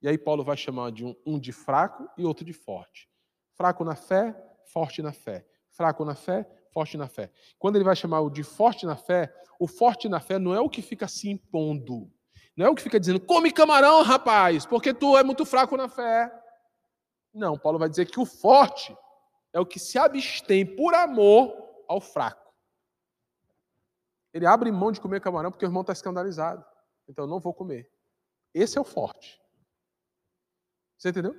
E aí Paulo vai chamar de um, um de fraco e outro de forte. Fraco na fé, forte na fé. Fraco na fé, forte na fé. Quando ele vai chamar o de forte na fé, o forte na fé não é o que fica se impondo. Não é o que fica dizendo, come camarão, rapaz, porque tu é muito fraco na fé. Não, Paulo vai dizer que o forte é o que se abstém por amor ao fraco. Ele abre mão de comer camarão porque o irmão está escandalizado. Então eu não vou comer. Esse é o forte. Você entendeu?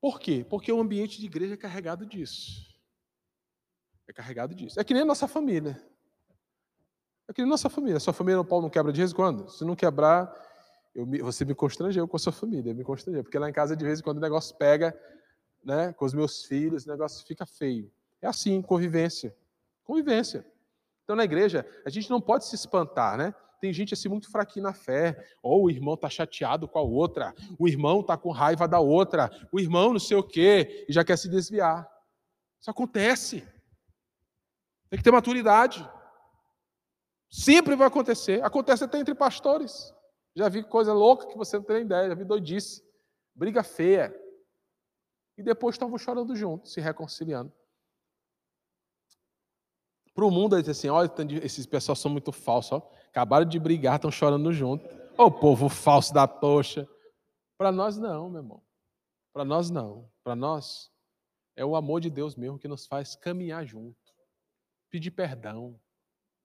Por quê? Porque o ambiente de igreja é carregado disso. É carregado disso. É que nem a nossa família. É que nem a nossa família. A sua família, o pau não quebra de vez em quando? Se não quebrar, eu me, você me constrangeu com a sua família. Me constrangeu. Porque lá em casa, de vez em quando, o negócio pega né, com os meus filhos, o negócio fica feio. É assim, convivência. Convivência. Então, na igreja, a gente não pode se espantar, né? Tem gente assim muito fraquinha na fé, ou o irmão está chateado com a outra, o irmão está com raiva da outra, o irmão não sei o quê, e já quer se desviar. Isso acontece. Tem que ter maturidade. Sempre vai acontecer. Acontece até entre pastores. Já vi coisa louca que você não tem ideia, já vi doidice. Briga feia. E depois estavam chorando juntos, se reconciliando. Para o mundo, diz assim: olha, esses pessoal são muito falsos. Ó. Acabaram de brigar, estão chorando junto. Ô povo falso da poxa. Para nós, não, meu irmão. Para nós, não. Para nós, é o amor de Deus mesmo que nos faz caminhar junto pedir perdão.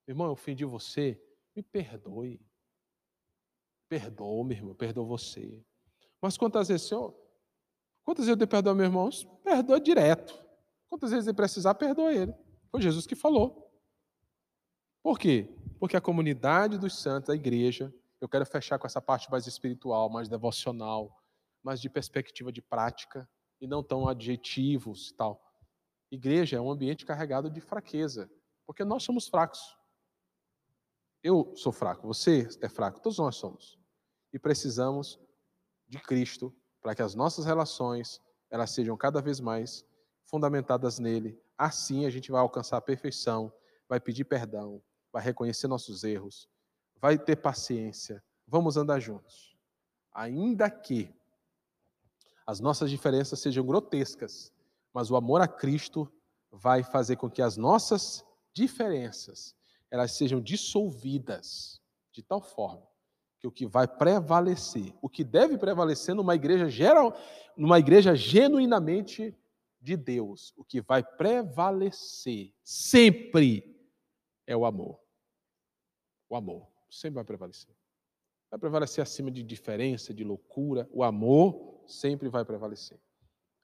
Irmão, eu ofendi você, me perdoe. Perdoa, meu irmão, perdoa você. Mas quantas vezes, Senhor, quantas vezes eu perdoar meus irmãos? Perdoa direto. Quantas vezes ele precisar, perdoa ele. Foi Jesus que falou. Por quê? Porque a comunidade dos santos, a igreja, eu quero fechar com essa parte mais espiritual, mais devocional, mais de perspectiva de prática, e não tão adjetivos e tal. Igreja é um ambiente carregado de fraqueza, porque nós somos fracos. Eu sou fraco, você é fraco, todos nós somos. E precisamos de Cristo para que as nossas relações elas sejam cada vez mais fundamentadas nele. Assim a gente vai alcançar a perfeição, vai pedir perdão, vai reconhecer nossos erros, vai ter paciência. Vamos andar juntos. Ainda que as nossas diferenças sejam grotescas, mas o amor a Cristo vai fazer com que as nossas diferenças elas sejam dissolvidas de tal forma que o que vai prevalecer, o que deve prevalecer numa igreja geral, numa igreja genuinamente de Deus, o que vai prevalecer sempre é o amor. O amor sempre vai prevalecer. Vai prevalecer acima de diferença, de loucura. O amor sempre vai prevalecer.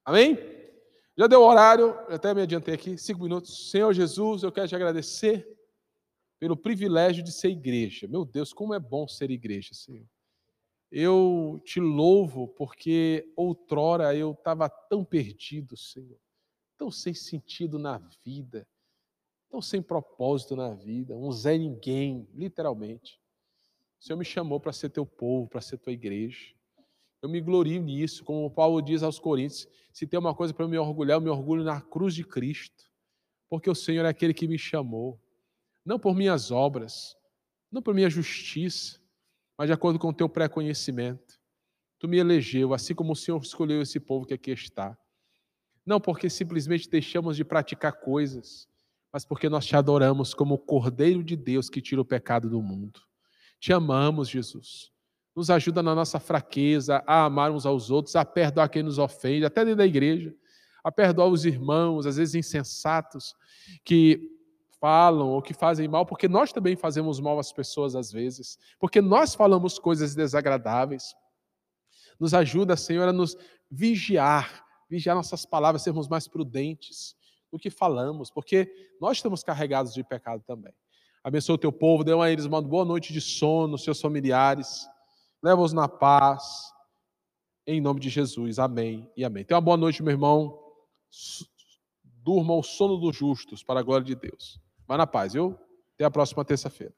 Amém? Já deu o horário, até me adiantei aqui, cinco minutos. Senhor Jesus, eu quero te agradecer pelo privilégio de ser igreja. Meu Deus, como é bom ser igreja, Senhor. Eu te louvo porque outrora eu estava tão perdido, Senhor, tão sem sentido na vida, tão sem propósito na vida, um Zé Ninguém, literalmente. O Senhor me chamou para ser teu povo, para ser tua igreja. Eu me glorio nisso, como Paulo diz aos Coríntios: se tem uma coisa para me orgulhar, eu me orgulho na cruz de Cristo, porque o Senhor é aquele que me chamou não por minhas obras, não por minha justiça, mas de acordo com o teu pré-conhecimento. Tu me elegeu, assim como o Senhor escolheu esse povo que aqui está. Não porque simplesmente deixamos de praticar coisas, mas porque nós te adoramos como o Cordeiro de Deus que tira o pecado do mundo. Te amamos, Jesus. Nos ajuda na nossa fraqueza a amar uns aos outros, a perdoar quem nos ofende, até dentro da igreja, a perdoar os irmãos, às vezes insensatos, que falam ou que fazem mal, porque nós também fazemos mal às pessoas às vezes, porque nós falamos coisas desagradáveis. Nos ajuda, Senhor, a nos vigiar, vigiar nossas palavras, sermos mais prudentes no que falamos, porque nós estamos carregados de pecado também. Abençoa o teu povo, dê a eles uma boa noite de sono, seus familiares, leva-os na paz, em nome de Jesus, amém e amém. Tenha uma boa noite, meu irmão. Durma o sono dos justos, para a glória de Deus. Vá na paz, viu? Até a próxima terça-feira.